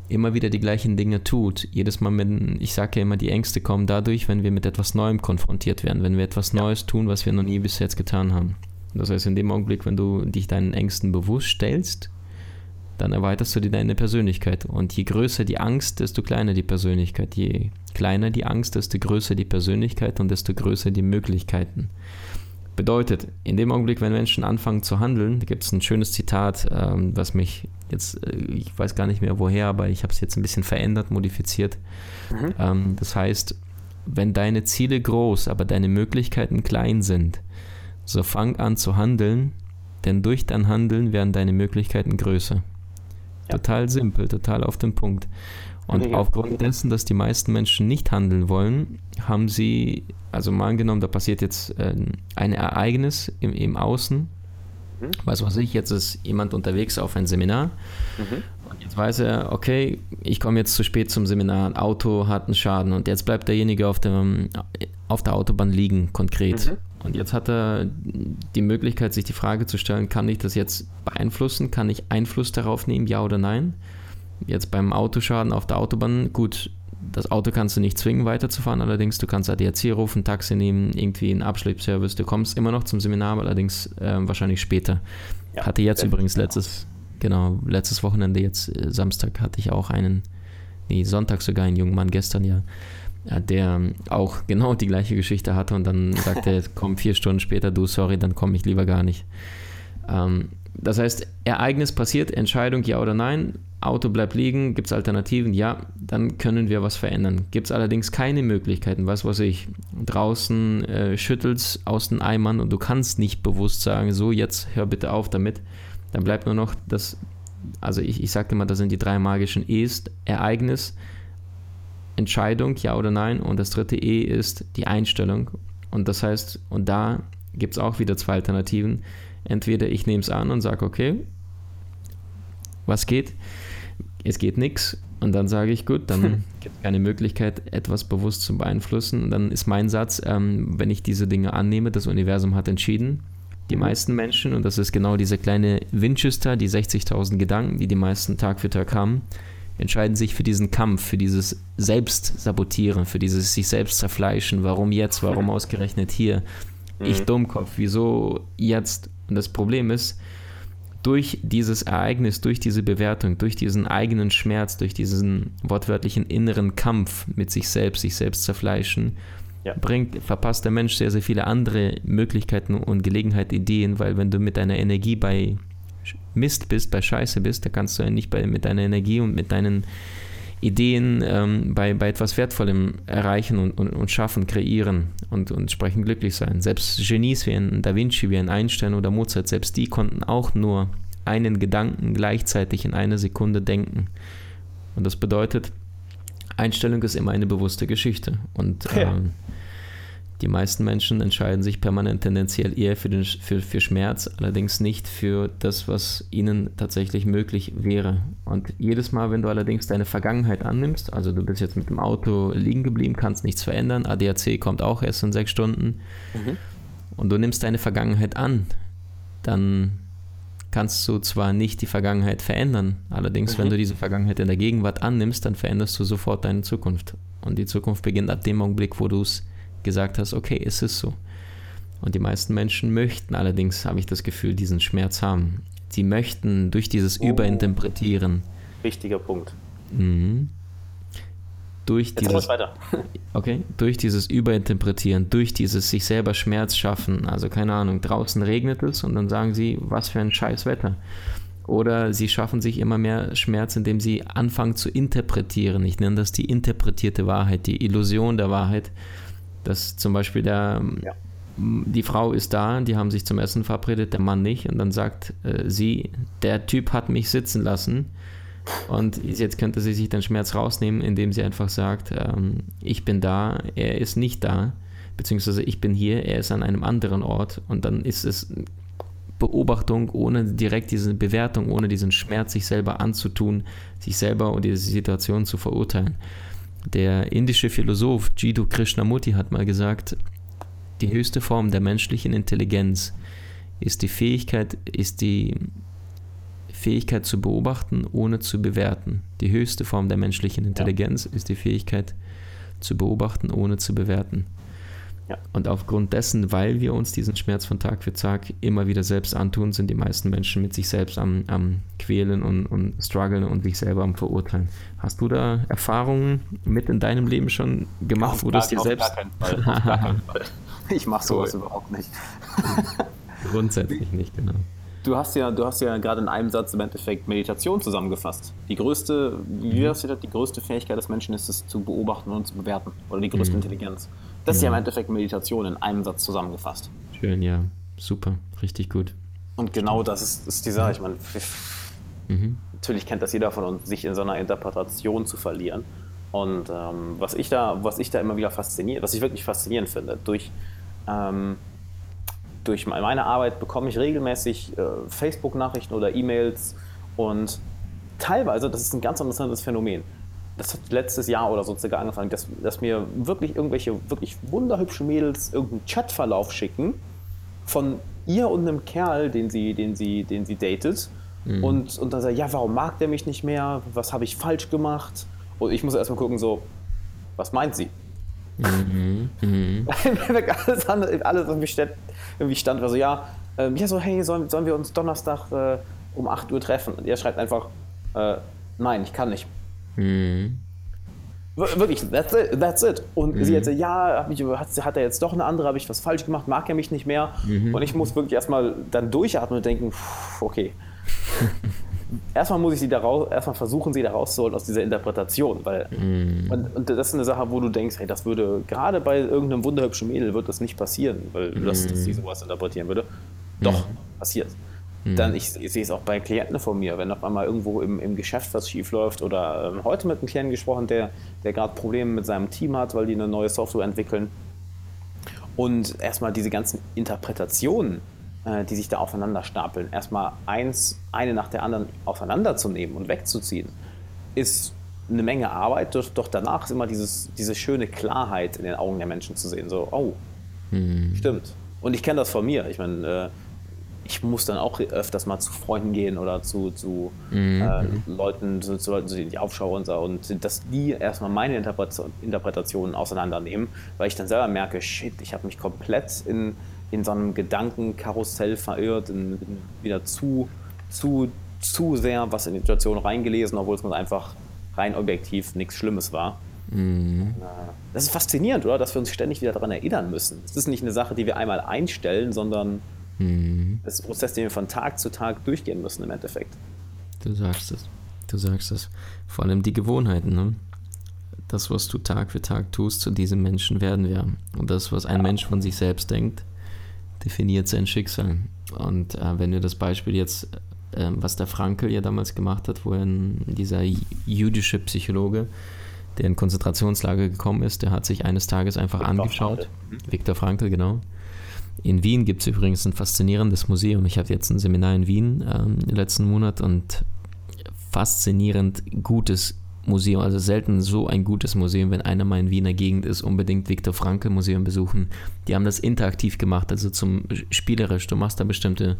immer wieder die gleichen Dinge tut. Jedes Mal, wenn, ich sage ja immer, die Ängste kommen dadurch, wenn wir mit etwas Neuem konfrontiert werden, wenn wir etwas ja. Neues tun, was wir noch nie bis jetzt getan haben. Das heißt, in dem Augenblick, wenn du dich deinen Ängsten bewusst stellst, dann erweiterst du dir deine Persönlichkeit. Und je größer die Angst, desto kleiner die Persönlichkeit. Je kleiner die Angst, desto größer die Persönlichkeit und desto größer die Möglichkeiten. Bedeutet, in dem Augenblick, wenn Menschen anfangen zu handeln, gibt es ein schönes Zitat, ähm, was mich jetzt, äh, ich weiß gar nicht mehr woher, aber ich habe es jetzt ein bisschen verändert, modifiziert. Mhm. Ähm, das heißt, wenn deine Ziele groß, aber deine Möglichkeiten klein sind, so fang an zu handeln, denn durch dein Handeln werden deine Möglichkeiten größer. Ja. Total simpel, total auf den Punkt. Und ja. aufgrund dessen, dass die meisten Menschen nicht handeln wollen, haben sie, also mal angenommen, da passiert jetzt äh, ein Ereignis im, im Außen. Mhm. Weiß was ich, jetzt ist jemand unterwegs auf ein Seminar. Mhm. Und jetzt weiß er, okay, ich komme jetzt zu spät zum Seminar, ein Auto hat einen Schaden und jetzt bleibt derjenige auf, dem, auf der Autobahn liegen, konkret. Mhm. Und jetzt hat er die Möglichkeit, sich die Frage zu stellen, kann ich das jetzt beeinflussen? Kann ich Einfluss darauf nehmen, ja oder nein? Jetzt beim Autoschaden auf der Autobahn, gut, das Auto kannst du nicht zwingen, weiterzufahren, allerdings du kannst ADAC rufen, Taxi nehmen, irgendwie einen Abschleppservice. Du kommst immer noch zum Seminar, allerdings äh, wahrscheinlich später. Ja, hatte jetzt übrigens letztes, genau, letztes Wochenende, jetzt äh, Samstag, hatte ich auch einen, nee, Sonntag sogar einen jungen Mann, gestern ja, der auch genau die gleiche Geschichte hatte und dann sagte er, komm vier Stunden später, du, sorry, dann komme ich lieber gar nicht. Ähm, das heißt, Ereignis passiert, Entscheidung ja oder nein, Auto bleibt liegen, gibt es Alternativen? Ja, dann können wir was verändern. Gibt es allerdings keine Möglichkeiten, was weiß ich, draußen äh, schüttelst aus den Eimern und du kannst nicht bewusst sagen, so jetzt hör bitte auf damit, dann bleibt nur noch das, also ich, ich sagte immer, das sind die drei magischen E's, Ereignis, Entscheidung, ja oder nein. Und das dritte E ist die Einstellung. Und das heißt, und da gibt es auch wieder zwei Alternativen. Entweder ich nehme es an und sage, okay, was geht? Es geht nichts. Und dann sage ich, gut, dann gibt es keine Möglichkeit, etwas bewusst zu beeinflussen. Und dann ist mein Satz, ähm, wenn ich diese Dinge annehme, das Universum hat entschieden, die mhm. meisten Menschen, und das ist genau diese kleine Winchester, die 60.000 Gedanken, die die meisten Tag für Tag haben, entscheiden sich für diesen Kampf, für dieses Selbstsabotieren, für dieses sich selbst zerfleischen. Warum jetzt? Warum ausgerechnet hier? Ich mhm. Dummkopf, wieso jetzt? Und das Problem ist, durch dieses Ereignis, durch diese Bewertung, durch diesen eigenen Schmerz, durch diesen wortwörtlichen inneren Kampf mit sich selbst, sich selbst zerfleischen, ja. bringt, verpasst der Mensch sehr, sehr viele andere Möglichkeiten und Gelegenheiten, Ideen, weil wenn du mit deiner Energie bei Mist bist, bei Scheiße bist, da kannst du ja nicht bei, mit deiner Energie und mit deinen Ideen ähm, bei, bei etwas Wertvollem erreichen und, und, und schaffen, kreieren und, und entsprechend glücklich sein. Selbst Genies wie ein Da Vinci, wie ein Einstein oder Mozart, selbst die konnten auch nur einen Gedanken gleichzeitig in einer Sekunde denken. Und das bedeutet, Einstellung ist immer eine bewusste Geschichte. Und ja. Die meisten Menschen entscheiden sich permanent tendenziell eher für, den, für, für Schmerz, allerdings nicht für das, was ihnen tatsächlich möglich wäre. Und jedes Mal, wenn du allerdings deine Vergangenheit annimmst, also du bist jetzt mit dem Auto liegen geblieben, kannst nichts verändern, ADAC kommt auch erst in sechs Stunden, mhm. und du nimmst deine Vergangenheit an, dann kannst du zwar nicht die Vergangenheit verändern, allerdings, mhm. wenn du diese Vergangenheit in der Gegenwart annimmst, dann veränderst du sofort deine Zukunft. Und die Zukunft beginnt ab dem Augenblick, wo du es gesagt hast, okay, es ist so. Und die meisten Menschen möchten allerdings, habe ich das Gefühl, diesen Schmerz haben. Sie möchten durch dieses oh. Überinterpretieren. Wichtiger Punkt. Mhm, durch Jetzt dieses, weiter. okay, durch dieses Überinterpretieren, durch dieses sich selber Schmerz schaffen, also keine Ahnung, draußen regnet es und dann sagen sie, was für ein scheiß Wetter. Oder sie schaffen sich immer mehr Schmerz, indem sie anfangen zu interpretieren. Ich nenne das die interpretierte Wahrheit, die Illusion der Wahrheit dass zum Beispiel der, ja. die Frau ist da, die haben sich zum Essen verabredet, der Mann nicht. Und dann sagt äh, sie, der Typ hat mich sitzen lassen. Und jetzt könnte sie sich den Schmerz rausnehmen, indem sie einfach sagt, ähm, ich bin da, er ist nicht da, beziehungsweise ich bin hier, er ist an einem anderen Ort. Und dann ist es Beobachtung, ohne direkt diese Bewertung, ohne diesen Schmerz sich selber anzutun, sich selber und diese Situation zu verurteilen. Der indische Philosoph Jiddu Krishnamurti hat mal gesagt, die höchste Form der menschlichen Intelligenz ist die Fähigkeit, ist die Fähigkeit zu beobachten, ohne zu bewerten. Die höchste Form der menschlichen Intelligenz ja. ist die Fähigkeit zu beobachten, ohne zu bewerten. Ja. Und aufgrund dessen, weil wir uns diesen Schmerz von Tag für Tag immer wieder selbst antun, sind die meisten Menschen mit sich selbst am, am quälen und, und strugglen und sich selber am verurteilen. Hast du da Erfahrungen mit in deinem Leben schon gemacht, auf wo du es dir selbst... Fall, Fall. Ich mache sowas cool. überhaupt nicht. Grundsätzlich nicht, genau. Du hast ja, du hast ja gerade in einem Satz im Endeffekt Meditation zusammengefasst. Die größte, wie mhm. hast du das, die größte Fähigkeit des Menschen ist es zu beobachten und zu bewerten. Oder die größte mhm. Intelligenz. Das ist ja im Endeffekt Meditation in einem Satz zusammengefasst. Schön, ja. Super. Richtig gut. Und genau das ist, ist die Sache. Ich meine, mhm. natürlich kennt das jeder von uns, sich in so einer Interpretation zu verlieren. Und ähm, was, ich da, was ich da immer wieder fasziniert, was ich wirklich faszinierend finde, durch, ähm, durch meine Arbeit bekomme ich regelmäßig äh, Facebook-Nachrichten oder E-Mails und teilweise, das ist ein ganz interessantes Phänomen, das hat letztes Jahr oder so circa angefangen, dass, dass mir wirklich irgendwelche wirklich wunderhübsche Mädels irgendeinen Chatverlauf schicken von ihr und einem Kerl, den sie, den sie, den sie datet. Mhm. Und, und dann sagt, ja, warum mag der mich nicht mehr? Was habe ich falsch gemacht? Und ich muss erstmal gucken, so, was meint sie? Mhm. Mhm. alles, andere, alles irgendwie, stand, irgendwie stand, war so, ja, ähm, ja, so, hey, sollen, sollen wir uns Donnerstag äh, um 8 Uhr treffen? Und er schreibt einfach, äh, nein, ich kann nicht. Mhm. Wirklich, that's it. That's it. Und mhm. sie jetzt, ja, ich, hat, hat, er jetzt doch eine andere, habe ich was falsch gemacht, mag er mich nicht mehr? Mhm. Und ich muss wirklich erstmal dann durchatmen und denken, pff, okay. erstmal muss ich sie da raus, erstmal versuchen, sie da rauszuholen aus dieser Interpretation, weil mhm. und, und, das ist eine Sache, wo du denkst, hey, das würde gerade bei irgendeinem wunderhübschen Mädel wird das nicht passieren, weil das, dass sie sowas interpretieren würde. Doch, passiert. Mhm. Dann, ich, ich, sehe es auch bei Klienten von mir, wenn auf einmal irgendwo im, im Geschäft was schief läuft oder ähm, heute mit einem Klienten gesprochen, der, der gerade Probleme mit seinem Team hat, weil die eine neue Software entwickeln. Und erstmal diese ganzen Interpretationen, äh, die sich da aufeinander stapeln, erstmal eins, eine nach der anderen auseinanderzunehmen und wegzuziehen, ist eine Menge Arbeit, doch, doch danach ist immer dieses, diese schöne Klarheit in den Augen der Menschen zu sehen. So, oh, mhm. stimmt. Und ich kenne das von mir. Ich meine, äh, ich muss dann auch öfters mal zu Freunden gehen oder zu, zu mhm. äh, Leuten, zu, zu, Leuten, die Aufschau und so, und dass die erstmal meine Interpretation, Interpretationen auseinandernehmen, weil ich dann selber merke, shit, ich habe mich komplett in, in so einem Gedankenkarussell verirrt, in, in wieder zu, zu, zu sehr was in die Situation reingelesen, obwohl es mir einfach rein objektiv nichts Schlimmes war. Mhm. Das ist faszinierend, oder? Dass wir uns ständig wieder daran erinnern müssen. Es ist nicht eine Sache, die wir einmal einstellen, sondern Mhm. Das ist ein Prozess, den wir von Tag zu Tag durchgehen müssen im Endeffekt. Du sagst es. Du sagst es. Vor allem die Gewohnheiten. Ne? Das, was du Tag für Tag tust, zu diesem Menschen werden wir. Und das, was ein ja. Mensch von sich selbst denkt, definiert sein Schicksal. Und äh, wenn wir das Beispiel jetzt, äh, was der Frankel ja damals gemacht hat, wo er ein, dieser jüdische Psychologe, der in Konzentrationslager gekommen ist, der hat sich eines Tages einfach Viktor angeschaut. Frankl. Viktor Frankl, genau in Wien gibt es übrigens ein faszinierendes Museum. Ich hatte jetzt ein Seminar in Wien ähm, letzten Monat und faszinierend gutes Museum, also selten so ein gutes Museum, wenn einer mal in Wiener Gegend ist, unbedingt Viktor Frankl Museum besuchen. Die haben das interaktiv gemacht, also zum spielerisch. Du machst da bestimmte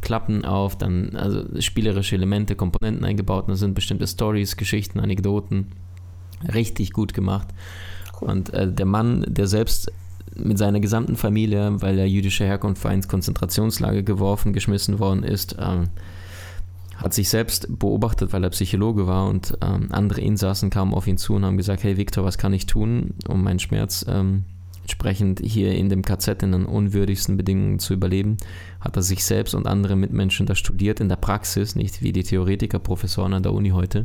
Klappen auf, dann also spielerische Elemente, Komponenten eingebaut, da sind bestimmte Stories, Geschichten, Anekdoten. Richtig gut gemacht. Und äh, der Mann, der selbst mit seiner gesamten Familie, weil er jüdischer Herkunft war, ins Konzentrationslager geworfen, geschmissen worden ist. Ähm, hat sich selbst beobachtet, weil er Psychologe war und ähm, andere Insassen kamen auf ihn zu und haben gesagt, hey Viktor, was kann ich tun, um meinen Schmerz ähm, entsprechend hier in dem KZ in den unwürdigsten Bedingungen zu überleben, hat er sich selbst und andere Mitmenschen da studiert in der Praxis, nicht wie die Theoretiker, Professoren an der Uni heute.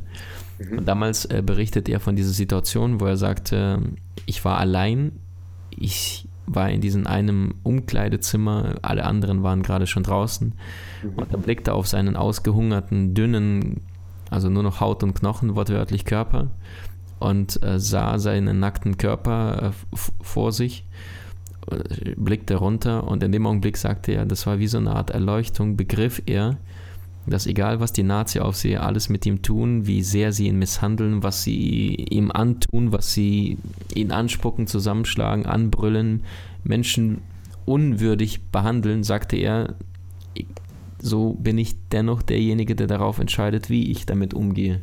Mhm. Und damals äh, berichtet er von dieser Situation, wo er sagte, ich war allein ich war in diesem einem Umkleidezimmer, alle anderen waren gerade schon draußen mhm. und er blickte auf seinen ausgehungerten, dünnen, also nur noch Haut und Knochen, wortwörtlich Körper und äh, sah seinen nackten Körper äh, vor sich, äh, blickte runter und in dem Augenblick sagte er, das war wie so eine Art Erleuchtung, begriff er, dass egal was die Nazi-Aufseher alles mit ihm tun, wie sehr sie ihn misshandeln, was sie ihm antun, was sie ihn anspucken, zusammenschlagen, anbrüllen, Menschen unwürdig behandeln, sagte er, so bin ich dennoch derjenige, der darauf entscheidet, wie ich damit umgehe.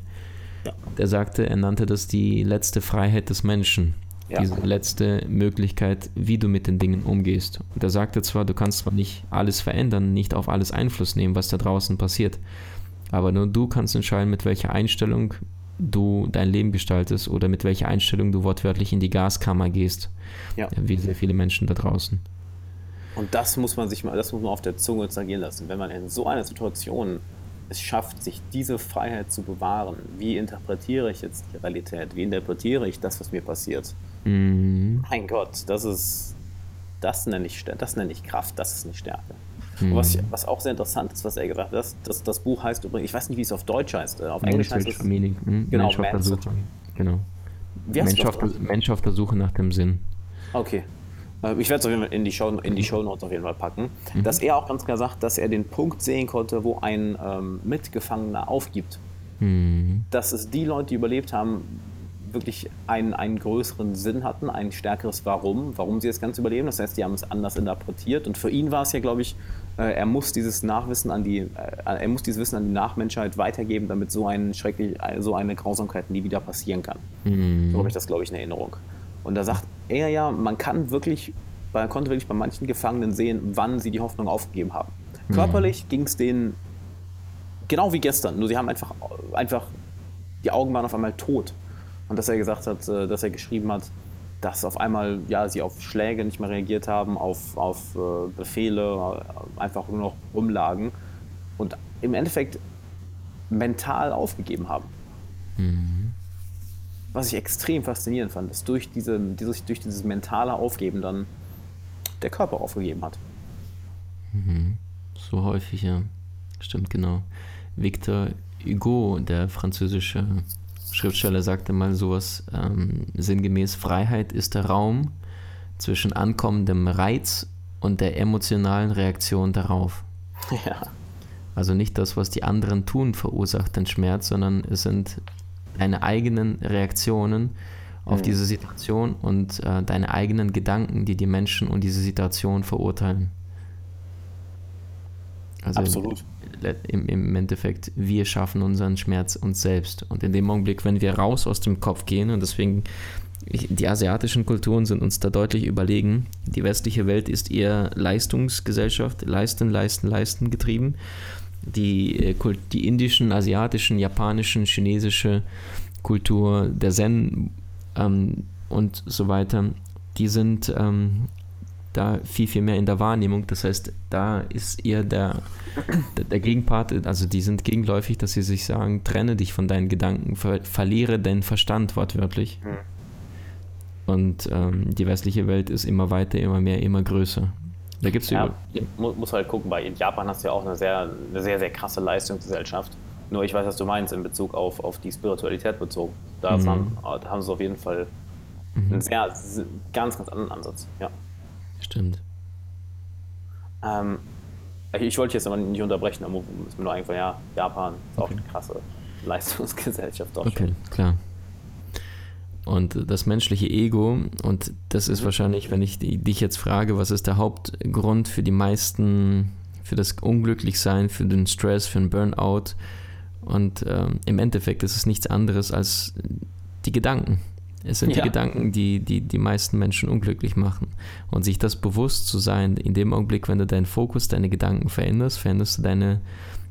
Ja. Er sagte, er nannte das die letzte Freiheit des Menschen ja. diese letzte Möglichkeit, wie du mit den Dingen umgehst. Und er sagte zwar, du kannst zwar nicht alles verändern, nicht auf alles Einfluss nehmen, was da draußen passiert, aber nur du kannst entscheiden, mit welcher Einstellung du dein Leben gestaltest oder mit welcher Einstellung du wortwörtlich in die Gaskammer gehst. Ja. Wie sehr viele Menschen da draußen. Und das muss man sich mal, das muss man auf der Zunge zergehen lassen. Wenn man in so einer Situation es schafft, sich diese Freiheit zu bewahren, wie interpretiere ich jetzt die Realität? Wie interpretiere ich das, was mir passiert? Mhm. Mein Gott, das ist, das nenne ich, das nenne ich Kraft, das ist eine Stärke. Mhm. Was, was, auch sehr interessant ist, was er gesagt hat, das, das, das, Buch heißt übrigens, ich weiß nicht, wie es auf Deutsch heißt, äh, auf Englisch heißt es. Meaning. Mhm. Genau, Mensch auf der Suche. Genau. Mensch auf, Mensch auf der Suche nach dem Sinn. Okay. Äh, ich werde es auf jeden Fall in die, Show, in die Show Notes auf jeden Fall packen. Mhm. Dass er auch ganz klar sagt, dass er den Punkt sehen konnte, wo ein ähm, Mitgefangener aufgibt. Mhm. Dass es die Leute, die überlebt haben, wirklich einen, einen größeren Sinn hatten, ein stärkeres Warum, warum sie das Ganze überleben. Das heißt, die haben es anders interpretiert. Und für ihn war es ja, glaube ich, äh, er muss dieses Nachwissen an die, äh, er muss dieses Wissen an die Nachmenschheit weitergeben, damit so ein schrecklich, so eine Grausamkeit nie wieder passieren kann. Mhm. So habe ich das, glaube ich, in Erinnerung. Und da sagt er ja, man kann wirklich, man konnte wirklich bei manchen Gefangenen sehen, wann sie die Hoffnung aufgegeben haben. Mhm. Körperlich ging es denen genau wie gestern, nur sie haben einfach, einfach, die Augen waren auf einmal tot. Und dass er gesagt hat, äh, dass er geschrieben hat, dass auf einmal ja, sie auf Schläge nicht mehr reagiert haben, auf, auf äh, Befehle einfach nur noch rumlagen und im Endeffekt mental aufgegeben haben. Mhm. Was ich extrem faszinierend fand, dass durch, diese, dieses, durch dieses mentale Aufgeben dann der Körper aufgegeben hat. Mhm. So häufig, ja. Stimmt, genau. Victor Hugo, der französische Schriftsteller sagte mal sowas ähm, sinngemäß, Freiheit ist der Raum zwischen ankommendem Reiz und der emotionalen Reaktion darauf. Ja. Also nicht das, was die anderen tun, verursacht den Schmerz, sondern es sind deine eigenen Reaktionen auf mhm. diese Situation und äh, deine eigenen Gedanken, die die Menschen und diese Situation verurteilen. Also Absolut im, im Endeffekt, wir schaffen unseren Schmerz uns selbst. Und in dem Augenblick, wenn wir raus aus dem Kopf gehen, und deswegen, die asiatischen Kulturen sind uns da deutlich überlegen. Die westliche Welt ist eher Leistungsgesellschaft, leisten, leisten, leisten getrieben. Die, äh, die indischen, asiatischen, japanischen, chinesische Kultur, der Zen ähm, und so weiter, die sind ähm, da viel, viel mehr in der Wahrnehmung. Das heißt, da ist eher der, der, Gegenpart, also die sind gegenläufig, dass sie sich sagen, trenne dich von deinen Gedanken, ver verliere deinen Verstand wortwörtlich. Mhm. Und ähm, die westliche Welt ist immer weiter, immer mehr, immer größer. Da gibt's ja, über, muss halt gucken, weil in Japan hast du ja auch eine sehr, eine sehr, sehr krasse Leistungsgesellschaft. Nur ich weiß, was du meinst in Bezug auf, auf die Spiritualität bezogen. Da, mhm. haben, da haben sie auf jeden Fall mhm. einen sehr, ganz, ganz anderen Ansatz. Ja. Stimmt. Ähm, ich wollte jetzt aber nicht unterbrechen, aber ist mir nur eingefallen, ja, Japan ist okay. auch eine krasse Leistungsgesellschaft. Dort okay, schon. klar. Und das menschliche Ego, und das ist wahrscheinlich, wenn ich dich jetzt frage, was ist der Hauptgrund für die meisten, für das Unglücklichsein, für den Stress, für den Burnout? Und ähm, im Endeffekt ist es nichts anderes als die Gedanken. Es sind ja. die Gedanken, die, die die meisten Menschen unglücklich machen. Und sich das bewusst zu sein, in dem Augenblick, wenn du deinen Fokus, deine Gedanken veränderst, veränderst du deine,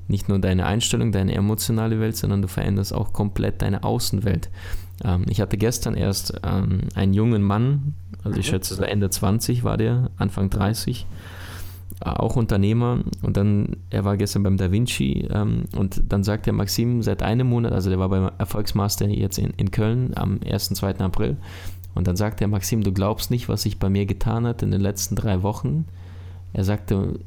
nicht nur deine Einstellung, deine emotionale Welt, sondern du veränderst auch komplett deine Außenwelt. Ähm, ich hatte gestern erst ähm, einen jungen Mann, also ich mhm. schätze Ende 20 war der, Anfang 30, auch Unternehmer und dann, er war gestern beim Da Vinci ähm, und dann sagt der Maxim seit einem Monat, also der war beim Erfolgsmaster jetzt in, in Köln am 1. 2. April und dann sagt der Maxim, du glaubst nicht, was sich bei mir getan hat in den letzten drei Wochen. Er sagte,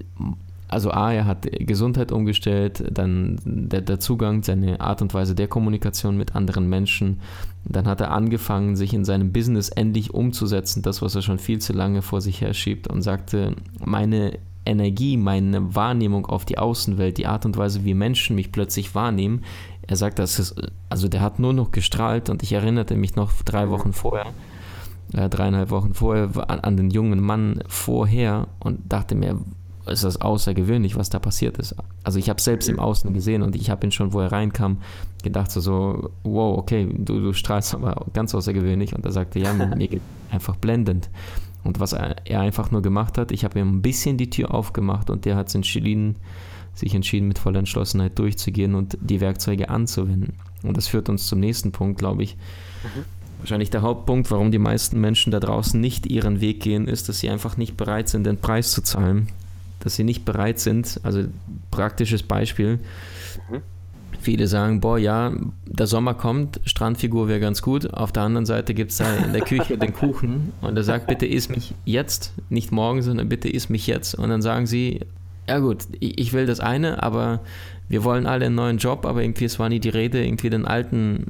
also A, er hat Gesundheit umgestellt, dann der, der, Zugang, seine Art und Weise der Kommunikation mit anderen Menschen. Dann hat er angefangen, sich in seinem Business endlich umzusetzen, das, was er schon viel zu lange vor sich her schiebt und sagte, meine Energie, meine Wahrnehmung auf die Außenwelt, die Art und Weise, wie Menschen mich plötzlich wahrnehmen. Er sagt, das ist, also der hat nur noch gestrahlt und ich erinnerte mich noch drei Wochen vorher, äh, dreieinhalb Wochen vorher an, an, den jungen Mann vorher und dachte mir, ist das außergewöhnlich, was da passiert ist. Also ich habe selbst im Außen gesehen und ich habe ihn schon, wo er reinkam, gedacht so, so wow, okay, du, du strahlst aber ganz außergewöhnlich und er sagte, ja, mir geht einfach blendend. Und was er einfach nur gemacht hat, ich habe ihm ein bisschen die Tür aufgemacht und der hat sich entschieden, sich entschieden, mit voller Entschlossenheit durchzugehen und die Werkzeuge anzuwenden. Und das führt uns zum nächsten Punkt, glaube ich. Mhm. Wahrscheinlich der Hauptpunkt, warum die meisten Menschen da draußen nicht ihren Weg gehen, ist, dass sie einfach nicht bereit sind, den Preis zu zahlen. Dass sie nicht bereit sind, also praktisches Beispiel, mhm. Viele sagen, boah, ja, der Sommer kommt, Strandfigur wäre ganz gut. Auf der anderen Seite gibt es da in der Küche den Kuchen und er sagt, bitte iss mich jetzt, nicht morgen, sondern bitte iss mich jetzt. Und dann sagen sie, ja gut, ich will das eine, aber wir wollen alle einen neuen Job, aber irgendwie es war nie die Rede, irgendwie den alten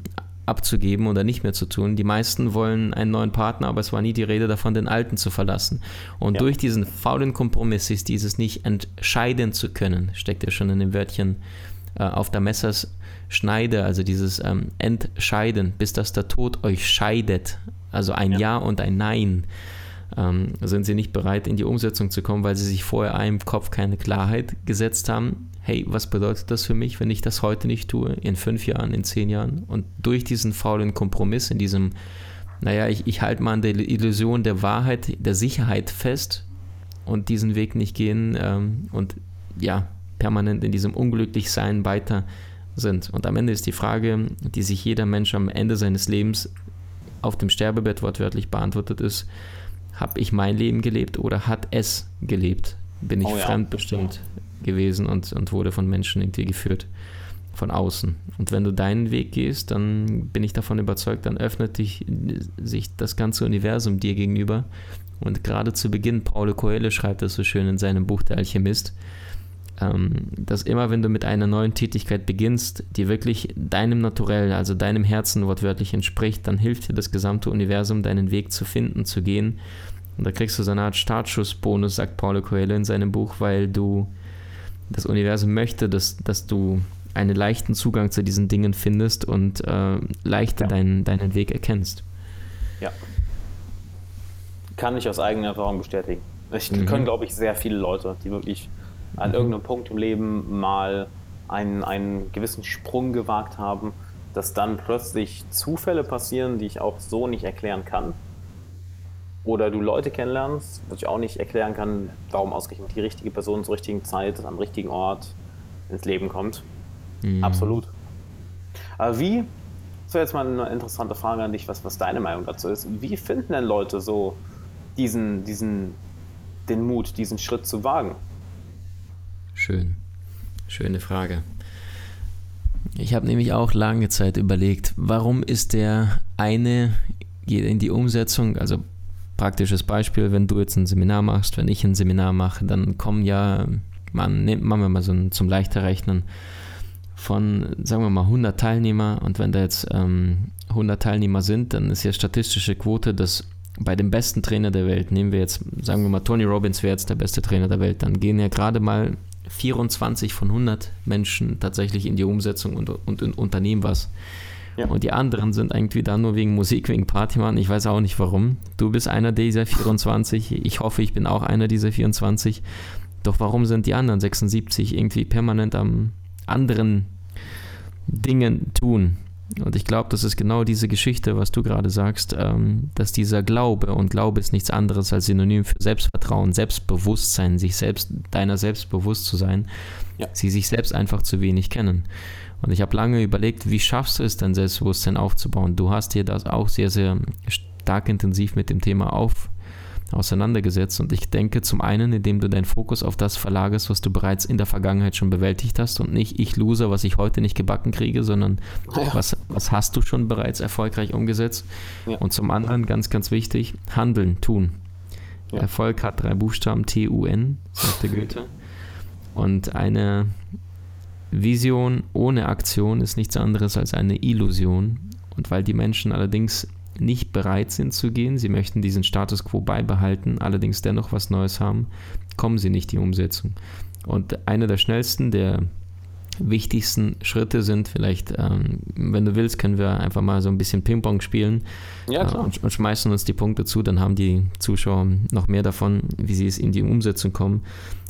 abzugeben oder nicht mehr zu tun. Die meisten wollen einen neuen Partner, aber es war nie die Rede davon, den alten zu verlassen. Und ja. durch diesen faulen Kompromiss ist dieses nicht entscheiden zu können, steckt ja schon in dem Wörtchen äh, auf der Messerschneide, also dieses ähm, Entscheiden, bis dass der Tod euch scheidet, also ein ja, ja und ein Nein, ähm, sind sie nicht bereit, in die Umsetzung zu kommen, weil sie sich vorher im Kopf keine Klarheit gesetzt haben. Hey, was bedeutet das für mich, wenn ich das heute nicht tue, in fünf Jahren, in zehn Jahren? Und durch diesen faulen Kompromiss, in diesem, naja, ich, ich halte mal an der Illusion der Wahrheit, der Sicherheit fest und diesen Weg nicht gehen ähm, und ja, permanent in diesem Unglücklichsein weiter sind. Und am Ende ist die Frage, die sich jeder Mensch am Ende seines Lebens auf dem Sterbebett wortwörtlich beantwortet ist, habe ich mein Leben gelebt oder hat es gelebt? Bin ich oh, ja. fremdbestimmt. Gewesen und, und wurde von Menschen irgendwie geführt, von außen. Und wenn du deinen Weg gehst, dann bin ich davon überzeugt, dann öffnet dich, sich das ganze Universum dir gegenüber. Und gerade zu Beginn, Paulo Coelho schreibt das so schön in seinem Buch Der Alchemist, ähm, dass immer wenn du mit einer neuen Tätigkeit beginnst, die wirklich deinem Naturell, also deinem Herzen wortwörtlich entspricht, dann hilft dir das gesamte Universum, deinen Weg zu finden, zu gehen. Und da kriegst du so eine Art Startschussbonus, sagt Paulo Coelho in seinem Buch, weil du das Universum möchte, dass, dass du einen leichten Zugang zu diesen Dingen findest und äh, leichter ja. deinen, deinen Weg erkennst. Ja. Kann ich aus eigener Erfahrung bestätigen. Ich mhm. können, glaube ich, sehr viele Leute, die wirklich an mhm. irgendeinem Punkt im Leben mal einen, einen gewissen Sprung gewagt haben, dass dann plötzlich Zufälle passieren, die ich auch so nicht erklären kann. Oder du Leute kennenlernst, wo ich auch nicht erklären kann, warum ausgerechnet die richtige Person zur richtigen Zeit, am richtigen Ort ins Leben kommt. Mhm. Absolut. Aber wie, das wäre jetzt mal eine interessante Frage an dich, was, was deine Meinung dazu ist. Wie finden denn Leute so diesen, diesen, den Mut, diesen Schritt zu wagen? Schön. Schöne Frage. Ich habe nämlich auch lange Zeit überlegt, warum ist der eine geht in die Umsetzung, also praktisches Beispiel, wenn du jetzt ein Seminar machst, wenn ich ein Seminar mache, dann kommen ja, man nimmt machen wir mal so ein, zum leichter Rechnen von, sagen wir mal, 100 Teilnehmer und wenn da jetzt ähm, 100 Teilnehmer sind, dann ist ja statistische Quote, dass bei dem besten Trainer der Welt, nehmen wir jetzt, sagen wir mal, Tony Robbins wäre jetzt der beste Trainer der Welt, dann gehen ja gerade mal 24 von 100 Menschen tatsächlich in die Umsetzung und, und, und unternehmen was. Ja. Und die anderen sind irgendwie da nur wegen Musik, wegen Party machen. Ich weiß auch nicht warum. Du bist einer dieser 24. Ich hoffe, ich bin auch einer dieser 24. Doch warum sind die anderen 76 irgendwie permanent am anderen Dingen tun? Und ich glaube, das ist genau diese Geschichte, was du gerade sagst, ähm, dass dieser Glaube, und Glaube ist nichts anderes als Synonym für Selbstvertrauen, Selbstbewusstsein, sich selbst, deiner selbst bewusst zu sein, ja. sie sich selbst einfach zu wenig kennen. Und ich habe lange überlegt, wie schaffst du es, dein Selbstbewusstsein aufzubauen? Du hast dir das auch sehr, sehr stark intensiv mit dem Thema auf, auseinandergesetzt. Und ich denke zum einen, indem du deinen Fokus auf das verlagerst, was du bereits in der Vergangenheit schon bewältigt hast und nicht ich loser, was ich heute nicht gebacken kriege, sondern ja. was, was hast du schon bereits erfolgreich umgesetzt. Ja. Und zum anderen, ganz, ganz wichtig, handeln, tun. Ja. Erfolg hat drei Buchstaben, T-U-N, sagte Goethe. Und eine Vision ohne Aktion ist nichts anderes als eine Illusion. Und weil die Menschen allerdings nicht bereit sind zu gehen, sie möchten diesen Status quo beibehalten, allerdings dennoch was Neues haben, kommen sie nicht in die Umsetzung. Und einer der schnellsten, der wichtigsten Schritte sind vielleicht, ähm, wenn du willst, können wir einfach mal so ein bisschen Ping-Pong spielen ja, äh, und, und, schmeißen uns die Punkte zu, dann haben die Zuschauer noch mehr davon, wie sie es in die Umsetzung kommen.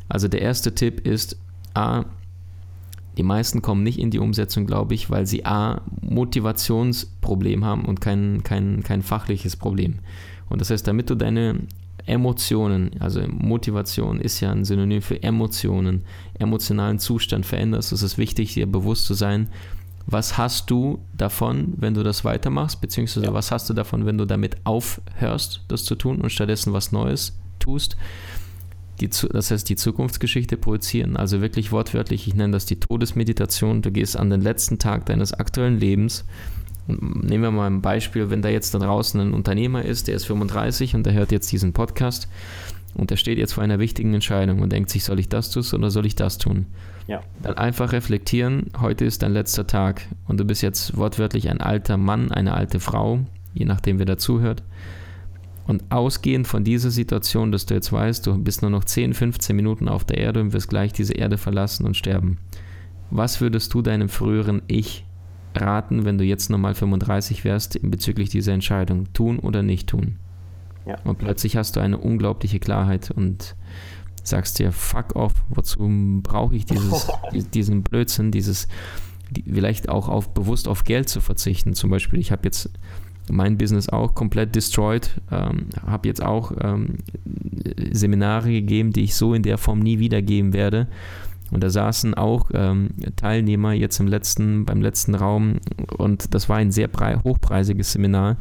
Also der erste Tipp ist, A, die meisten kommen nicht in die Umsetzung, glaube ich, weil sie A, Motivationsproblem haben und kein, kein, kein fachliches Problem. Und das heißt, damit du deine Emotionen, also Motivation ist ja ein Synonym für Emotionen, emotionalen Zustand veränderst, ist es wichtig, dir bewusst zu sein, was hast du davon, wenn du das weitermachst, beziehungsweise ja. was hast du davon, wenn du damit aufhörst, das zu tun und stattdessen was Neues tust die, das heißt die Zukunftsgeschichte projizieren. Also wirklich wortwörtlich, ich nenne das die Todesmeditation. Du gehst an den letzten Tag deines aktuellen Lebens. Und nehmen wir mal ein Beispiel, wenn da jetzt da draußen ein Unternehmer ist, der ist 35 und der hört jetzt diesen Podcast und der steht jetzt vor einer wichtigen Entscheidung und denkt sich, soll ich das tun oder soll ich das tun? Ja. Dann einfach reflektieren, heute ist dein letzter Tag und du bist jetzt wortwörtlich ein alter Mann, eine alte Frau, je nachdem wer dazuhört. Und ausgehend von dieser Situation, dass du jetzt weißt, du bist nur noch 10, 15 Minuten auf der Erde und wirst gleich diese Erde verlassen und sterben. was würdest du deinem früheren Ich raten, wenn du jetzt nochmal 35 wärst, bezüglich dieser Entscheidung? Tun oder nicht tun? Ja. Und plötzlich hast du eine unglaubliche Klarheit und sagst dir, fuck off, wozu brauche ich dieses, diesen Blödsinn, dieses, vielleicht auch auf, bewusst auf Geld zu verzichten. Zum Beispiel, ich habe jetzt mein Business auch komplett destroyed, ähm, habe jetzt auch ähm, Seminare gegeben, die ich so in der Form nie wiedergeben werde und da saßen auch ähm, Teilnehmer jetzt im letzten, beim letzten Raum und das war ein sehr hochpreisiges Seminar.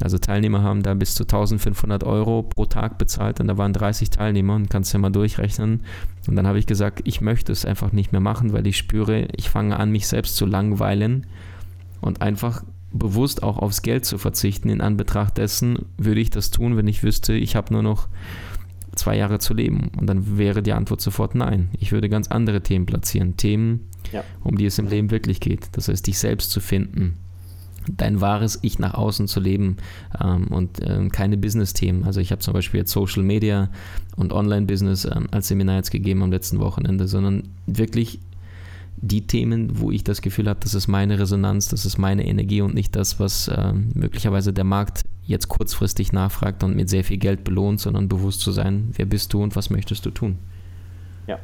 Also Teilnehmer haben da bis zu 1500 Euro pro Tag bezahlt und da waren 30 Teilnehmer und kannst ja mal durchrechnen. Und dann habe ich gesagt, ich möchte es einfach nicht mehr machen, weil ich spüre, ich fange an, mich selbst zu langweilen und einfach bewusst auch aufs Geld zu verzichten. In Anbetracht dessen würde ich das tun, wenn ich wüsste, ich habe nur noch zwei Jahre zu leben? Und dann wäre die Antwort sofort nein. Ich würde ganz andere Themen platzieren. Themen, ja. um die es im Leben wirklich geht. Das heißt, dich selbst zu finden. Dein wahres Ich nach außen zu leben ähm, und äh, keine Business-Themen. Also ich habe zum Beispiel jetzt Social Media und Online-Business ähm, als Seminar jetzt gegeben am letzten Wochenende, sondern wirklich die Themen, wo ich das Gefühl habe, das ist meine Resonanz, das ist meine Energie und nicht das, was äh, möglicherweise der Markt jetzt kurzfristig nachfragt und mit sehr viel Geld belohnt, sondern bewusst zu sein, wer bist du und was möchtest du tun. Ja,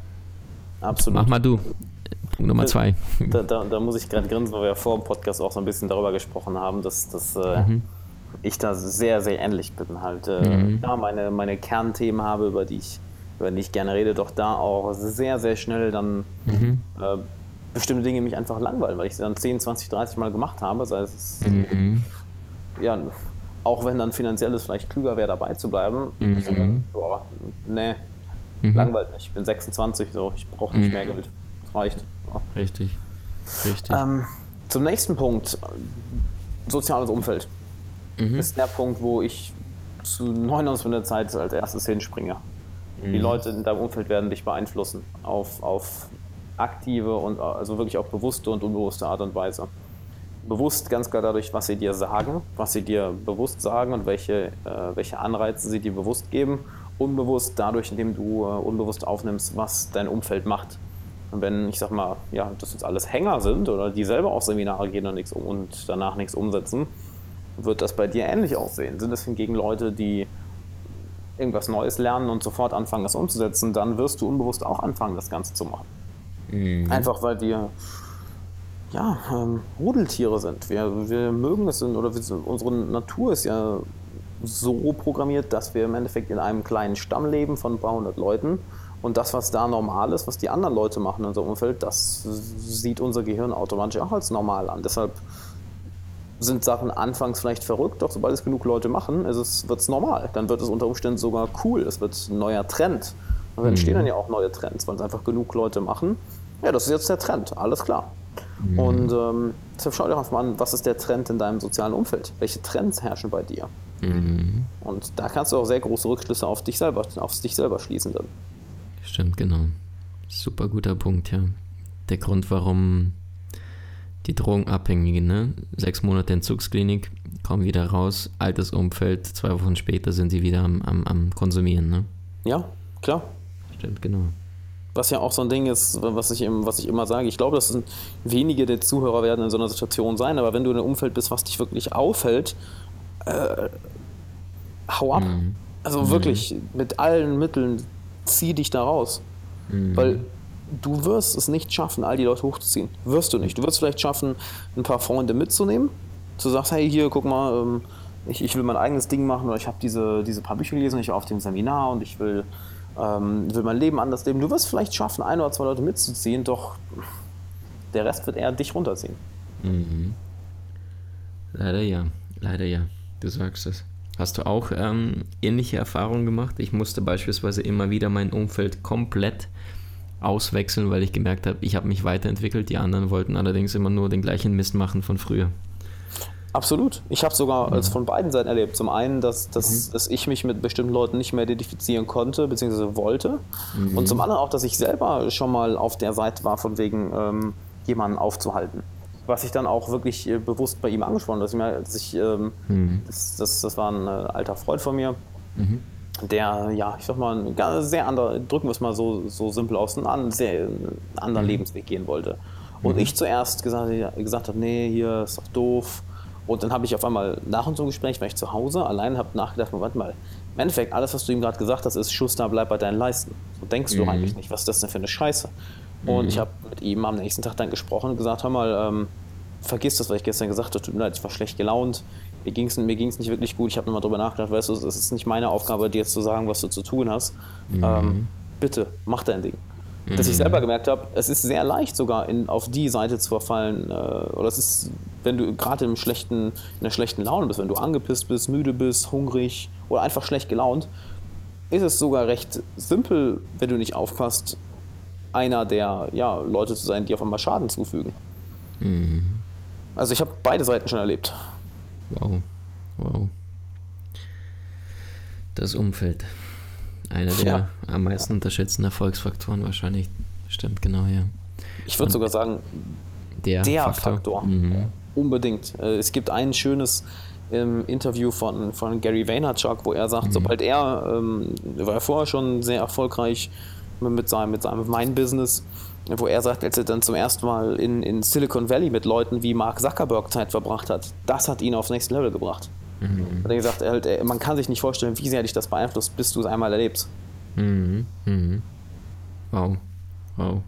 absolut. Mach mal du. Punkt Nummer zwei. Da, da, da muss ich gerade grinsen, weil wir ja vor dem Podcast auch so ein bisschen darüber gesprochen haben, dass, dass äh, mhm. ich da sehr, sehr ähnlich bin. Halt, äh, mhm. ja, meine, meine Kernthemen habe, über die ich über die ich gerne rede, doch da auch sehr, sehr schnell dann mhm. äh, bestimmte Dinge mich einfach langweilen, weil ich sie dann 10, 20, 30 Mal gemacht habe. Sei es, mhm. ja, auch wenn dann finanziell es vielleicht klüger wäre, dabei zu bleiben. Mhm. So, boah, nee, mhm. langweilt mich. Ich bin 26, so, ich brauche nicht mhm. mehr Geld. Das reicht. Ja. Richtig. Richtig. Ähm, zum nächsten Punkt: soziales Umfeld. Mhm. Ist der Punkt, wo ich zu 99% der Zeit als erstes hinspringe. Die mhm. Leute in deinem Umfeld werden dich beeinflussen auf, auf aktive und also wirklich auch bewusste und unbewusste Art und Weise. Bewusst ganz klar dadurch, was sie dir sagen, was sie dir bewusst sagen und welche, äh, welche Anreize sie dir bewusst geben. Unbewusst dadurch, indem du äh, unbewusst aufnimmst, was dein Umfeld macht. Und wenn, ich sag mal, ja, das jetzt alles Hänger sind oder die selber auf Seminare gehen und, nichts, und danach nichts umsetzen, wird das bei dir ähnlich aussehen. Sind es hingegen Leute, die irgendwas Neues lernen und sofort anfangen, das umzusetzen, dann wirst du unbewusst auch anfangen, das Ganze zu machen. Mhm. Einfach weil wir ja, ähm, Rudeltiere sind. Wir, wir mögen es oder wir, unsere Natur ist ja so programmiert, dass wir im Endeffekt in einem kleinen Stamm leben von ein paar hundert Leuten. Und das, was da normal ist, was die anderen Leute machen in unserem Umfeld, das sieht unser Gehirn automatisch auch als normal an. Deshalb sind Sachen anfangs vielleicht verrückt, doch sobald es genug Leute machen, wird es normal. Dann wird es unter Umständen sogar cool. Es wird ein neuer Trend. Und dann entstehen mhm. dann ja auch neue Trends, weil es einfach genug Leute machen. Ja, das ist jetzt der Trend, alles klar. Mhm. Und ähm, deshalb schau dir einfach mal an, was ist der Trend in deinem sozialen Umfeld? Welche Trends herrschen bei dir? Mhm. Und da kannst du auch sehr große Rückschlüsse auf dich selber, auf dich selber schließen dann. Stimmt, genau. Super guter Punkt, ja. Der Grund, warum die Drogenabhängigen, ne? Sechs Monate Entzugsklinik, kommen wieder raus, altes Umfeld, zwei Wochen später sind sie wieder am, am, am Konsumieren, ne? Ja, klar. Stimmt, genau. Was ja auch so ein Ding ist, was ich, was ich immer sage. Ich glaube, dass wenige der Zuhörer werden in so einer Situation sein, aber wenn du in einem Umfeld bist, was dich wirklich aufhält, äh, hau ab. Mhm. Also mhm. wirklich, mit allen Mitteln zieh dich da raus. Mhm. Weil du wirst es nicht schaffen, all die Leute hochzuziehen. Wirst du nicht. Du wirst vielleicht schaffen, ein paar Freunde mitzunehmen. Du sagst, hey, hier, guck mal, ähm, ich, ich will mein eigenes Ding machen oder ich habe diese, diese paar Bücher gelesen, ich war auf dem Seminar und ich will ähm, will mein Leben anders leben. Du wirst vielleicht schaffen, ein oder zwei Leute mitzuziehen, doch der Rest wird eher dich runterziehen. Mhm. Leider ja, leider ja. Du sagst es. Hast du auch ähm, ähnliche Erfahrungen gemacht? Ich musste beispielsweise immer wieder mein Umfeld komplett auswechseln, weil ich gemerkt habe, ich habe mich weiterentwickelt. Die anderen wollten allerdings immer nur den gleichen Mist machen von früher. Absolut. Ich habe sogar mhm. es von beiden Seiten erlebt. Zum einen, dass, dass, mhm. dass ich mich mit bestimmten Leuten nicht mehr identifizieren konnte, beziehungsweise wollte. Mhm. Und zum anderen auch, dass ich selber schon mal auf der Seite war, von wegen ähm, jemanden aufzuhalten. Was ich dann auch wirklich äh, bewusst bei ihm angesprochen habe. Dass ich, ähm, mhm. das, das, das, war ein äh, alter Freund von mir. Mhm. der, ja, ich sag mal, ein sehr anderer, drücken wir es mal so, so simpel aus, einen, sehr, anderen mhm. Lebensweg gehen wollte. Und ich zuerst gesagt, gesagt habe, nee, hier ist doch doof. Und dann habe ich auf einmal nach unserem Gespräch, war ich zu Hause, allein habe nachgedacht, warte mal, im Endeffekt, alles, was du ihm gerade gesagt hast, ist Schuster, bleib bei deinen Leisten. So denkst mhm. du eigentlich nicht, was ist das denn für eine Scheiße? Und mhm. ich habe mit ihm am nächsten Tag dann gesprochen und gesagt, hör mal, ähm, vergiss das, was ich gestern gesagt habe, tut mir leid, ich war schlecht gelaunt, mir ging es mir ging's nicht wirklich gut, ich habe nochmal drüber nachgedacht, weißt du, es ist nicht meine Aufgabe, dir jetzt zu sagen, was du zu tun hast. Mhm. Ähm, bitte, mach dein Ding. Dass ich mhm. selber gemerkt habe, es ist sehr leicht sogar in, auf die Seite zu verfallen, äh, oder es ist, wenn du gerade in einer schlechten Laune bist, wenn du angepisst bist, müde bist, hungrig oder einfach schlecht gelaunt, ist es sogar recht simpel, wenn du nicht aufpasst, einer der ja, Leute zu sein, die auf einmal Schaden zufügen. Mhm. Also ich habe beide Seiten schon erlebt. Wow. Wow. Das Umfeld. Einer der ja. am meisten unterschätzten Erfolgsfaktoren wahrscheinlich. Stimmt, genau, ja. Ich würde sogar sagen, der, der Faktor. Faktor. Mhm. Unbedingt. Äh, es gibt ein schönes ähm, Interview von, von Gary Vaynerchuk, wo er sagt, mhm. sobald er, ähm, war er vorher schon sehr erfolgreich mit seinem, mit seinem Wein-Business, wo er sagt, als er dann zum ersten Mal in, in Silicon Valley mit Leuten wie Mark Zuckerberg Zeit verbracht hat, das hat ihn aufs nächste Level gebracht. Mhm. Hat er gesagt, er halt, man kann sich nicht vorstellen, wie sehr dich das beeinflusst, bis du es einmal erlebst. Mhm. Mhm. Wow. Wow.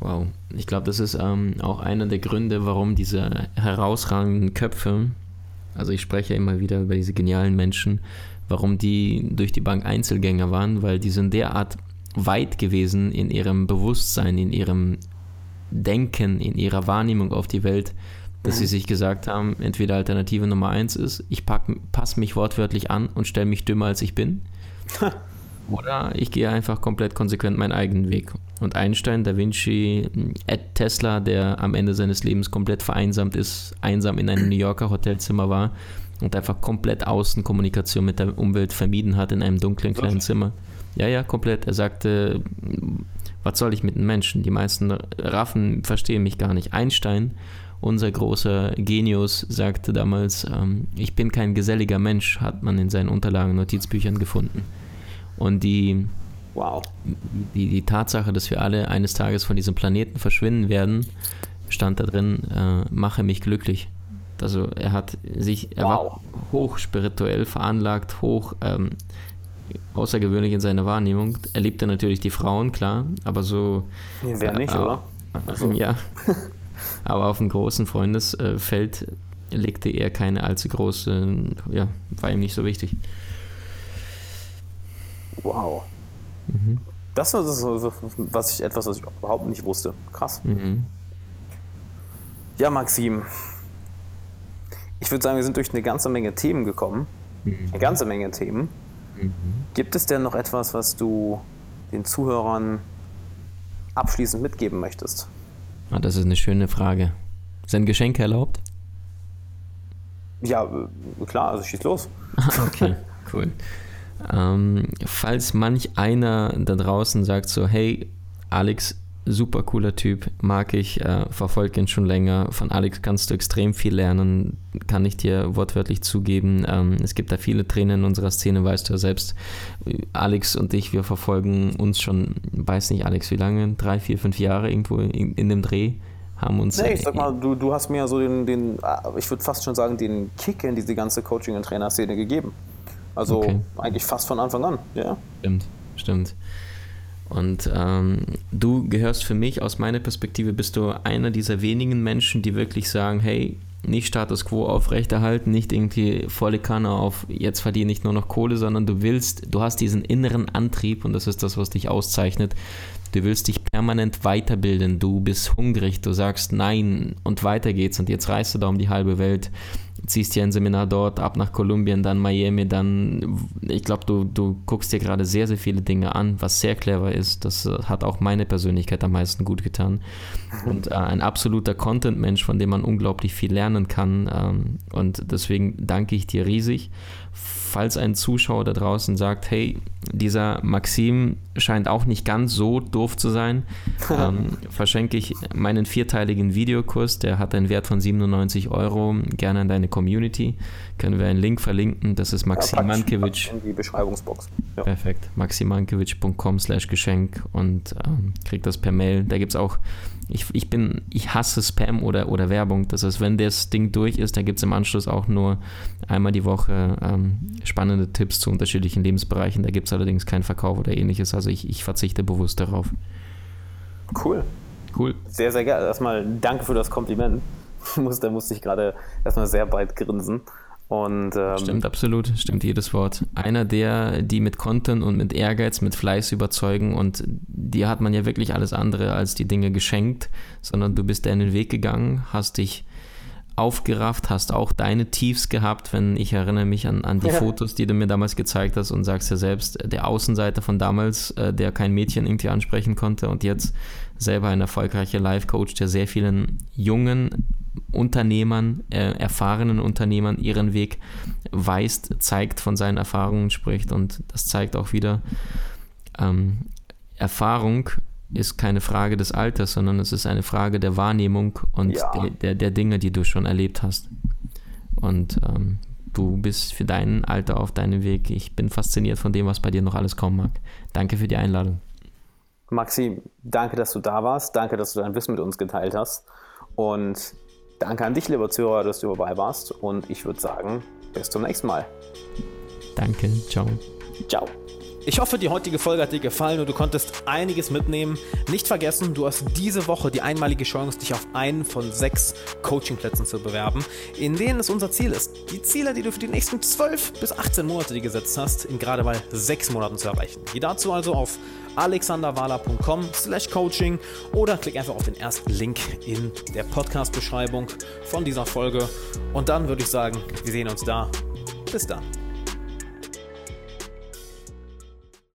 Wow. Ich glaube, das ist ähm, auch einer der Gründe, warum diese herausragenden Köpfe, also ich spreche immer wieder über diese genialen Menschen, warum die durch die Bank Einzelgänger waren, weil die sind derart weit gewesen in ihrem Bewusstsein, in ihrem Denken, in ihrer Wahrnehmung auf die Welt, dass sie sich gesagt haben, entweder Alternative Nummer eins ist, ich passe mich wortwörtlich an und stelle mich dümmer als ich bin. oder ich gehe einfach komplett konsequent meinen eigenen Weg. Und Einstein, Da Vinci, Ed Tesla, der am Ende seines Lebens komplett vereinsamt ist, einsam in einem New Yorker Hotelzimmer war und einfach komplett Außenkommunikation mit der Umwelt vermieden hat in einem dunklen kleinen Zimmer. Ja, ja, komplett. Er sagte, was soll ich mit den Menschen? Die meisten Raffen verstehen mich gar nicht. Einstein, unser großer Genius, sagte damals, ähm, ich bin kein geselliger Mensch, hat man in seinen Unterlagen, Notizbüchern gefunden. Und die, wow. die, die Tatsache, dass wir alle eines Tages von diesem Planeten verschwinden werden, stand da drin, äh, mache mich glücklich. Also er hat sich, er wow. war hoch spirituell veranlagt, hoch ähm, außergewöhnlich in seiner Wahrnehmung. Er liebte natürlich die Frauen, klar, aber so. Wer nicht, äh, oder? Also. Ja. aber auf einem großen Freundesfeld legte er keine allzu große, ja, war ihm nicht so wichtig. Wow. Mhm. Das war so, was ich etwas, was ich überhaupt nicht wusste. Krass. Mhm. Ja, Maxim. Ich würde sagen, wir sind durch eine ganze Menge Themen gekommen. Mhm. Eine ganze Menge Themen. Mhm. Gibt es denn noch etwas, was du den Zuhörern abschließend mitgeben möchtest? Ah, das ist eine schöne Frage. Sind Geschenke erlaubt? Ja, klar, also schieß los. okay, cool. Ähm, falls manch einer da draußen sagt so, hey, Alex, super cooler Typ, mag ich, äh, verfolge ihn schon länger. Von Alex kannst du extrem viel lernen, kann ich dir wortwörtlich zugeben. Ähm, es gibt da viele Trainer in unserer Szene, weißt du ja selbst. Alex und ich, wir verfolgen uns schon, weiß nicht, Alex, wie lange? Drei, vier, fünf Jahre irgendwo in, in dem Dreh. Haben uns nee, ich sag mal, du, du hast mir so den, den ich würde fast schon sagen, den Kick in diese ganze Coaching- und Trainerszene gegeben. Also okay. eigentlich fast von Anfang an, ja. Stimmt, stimmt. Und ähm, du gehörst für mich, aus meiner Perspektive, bist du einer dieser wenigen Menschen, die wirklich sagen, hey, nicht Status Quo aufrechterhalten, nicht irgendwie volle Kanne auf, jetzt verdiene ich nur noch Kohle, sondern du willst, du hast diesen inneren Antrieb und das ist das, was dich auszeichnet. Du willst dich permanent weiterbilden, du bist hungrig, du sagst nein und weiter geht's und jetzt reist du da um die halbe Welt ziehst dir ein Seminar dort, ab nach Kolumbien, dann Miami, dann, ich glaube, du, du guckst dir gerade sehr, sehr viele Dinge an, was sehr clever ist. Das äh, hat auch meine Persönlichkeit am meisten gut getan. Und äh, ein absoluter Content-Mensch, von dem man unglaublich viel lernen kann. Ähm, und deswegen danke ich dir riesig falls ein Zuschauer da draußen sagt, hey, dieser Maxim scheint auch nicht ganz so doof zu sein, ähm, verschenke ich meinen vierteiligen Videokurs, der hat einen Wert von 97 Euro, gerne an deine Community. Können wir einen Link verlinken, das ist Maxim Mankiewicz. In die Beschreibungsbox. Ja. Perfekt, maximankiewicz.com slash Geschenk und ähm, kriegt das per Mail. Da gibt es auch ich, ich bin, ich hasse Spam oder, oder Werbung. Das heißt, wenn das Ding durch ist, dann gibt es im Anschluss auch nur einmal die Woche ähm, spannende Tipps zu unterschiedlichen Lebensbereichen. Da gibt es allerdings keinen Verkauf oder ähnliches. Also ich, ich verzichte bewusst darauf. Cool. Cool. Sehr, sehr gerne. Erstmal danke für das Kompliment. da musste ich gerade erstmal sehr bald grinsen. Und, ähm, stimmt absolut, stimmt jedes Wort. Einer der, die mit Content und mit Ehrgeiz, mit Fleiß überzeugen und dir hat man ja wirklich alles andere als die Dinge geschenkt, sondern du bist in den Weg gegangen, hast dich aufgerafft, hast auch deine Tiefs gehabt, wenn ich erinnere mich an, an die ja. Fotos, die du mir damals gezeigt hast und sagst ja selbst, der Außenseiter von damals, äh, der kein Mädchen irgendwie ansprechen konnte und jetzt selber ein erfolgreicher Life-Coach, der sehr vielen jungen Unternehmern, äh, erfahrenen Unternehmern ihren Weg weist, zeigt, von seinen Erfahrungen spricht und das zeigt auch wieder, ähm, Erfahrung ist keine Frage des Alters, sondern es ist eine Frage der Wahrnehmung und ja. der, der, der, Dinge, die du schon erlebt hast. Und ähm, du bist für dein Alter auf deinem Weg. Ich bin fasziniert von dem, was bei dir noch alles kommen mag. Danke für die Einladung. Maxi, danke, dass du da warst. Danke, dass du dein Wissen mit uns geteilt hast. Und danke an dich, lieber Zuhörer, dass du dabei warst. Und ich würde sagen, bis zum nächsten Mal. Danke. Ciao. Ciao. Ich hoffe, die heutige Folge hat dir gefallen und du konntest einiges mitnehmen. Nicht vergessen, du hast diese Woche die einmalige Chance, dich auf einen von sechs Coachingplätzen zu bewerben, in denen es unser Ziel ist, die Ziele, die du für die nächsten 12 bis 18 Monate dir gesetzt hast, in gerade mal sechs Monaten zu erreichen. Geh dazu also auf alexanderwala.com slash coaching oder klick einfach auf den ersten Link in der Podcast-Beschreibung von dieser Folge und dann würde ich sagen, wir sehen uns da. Bis dann.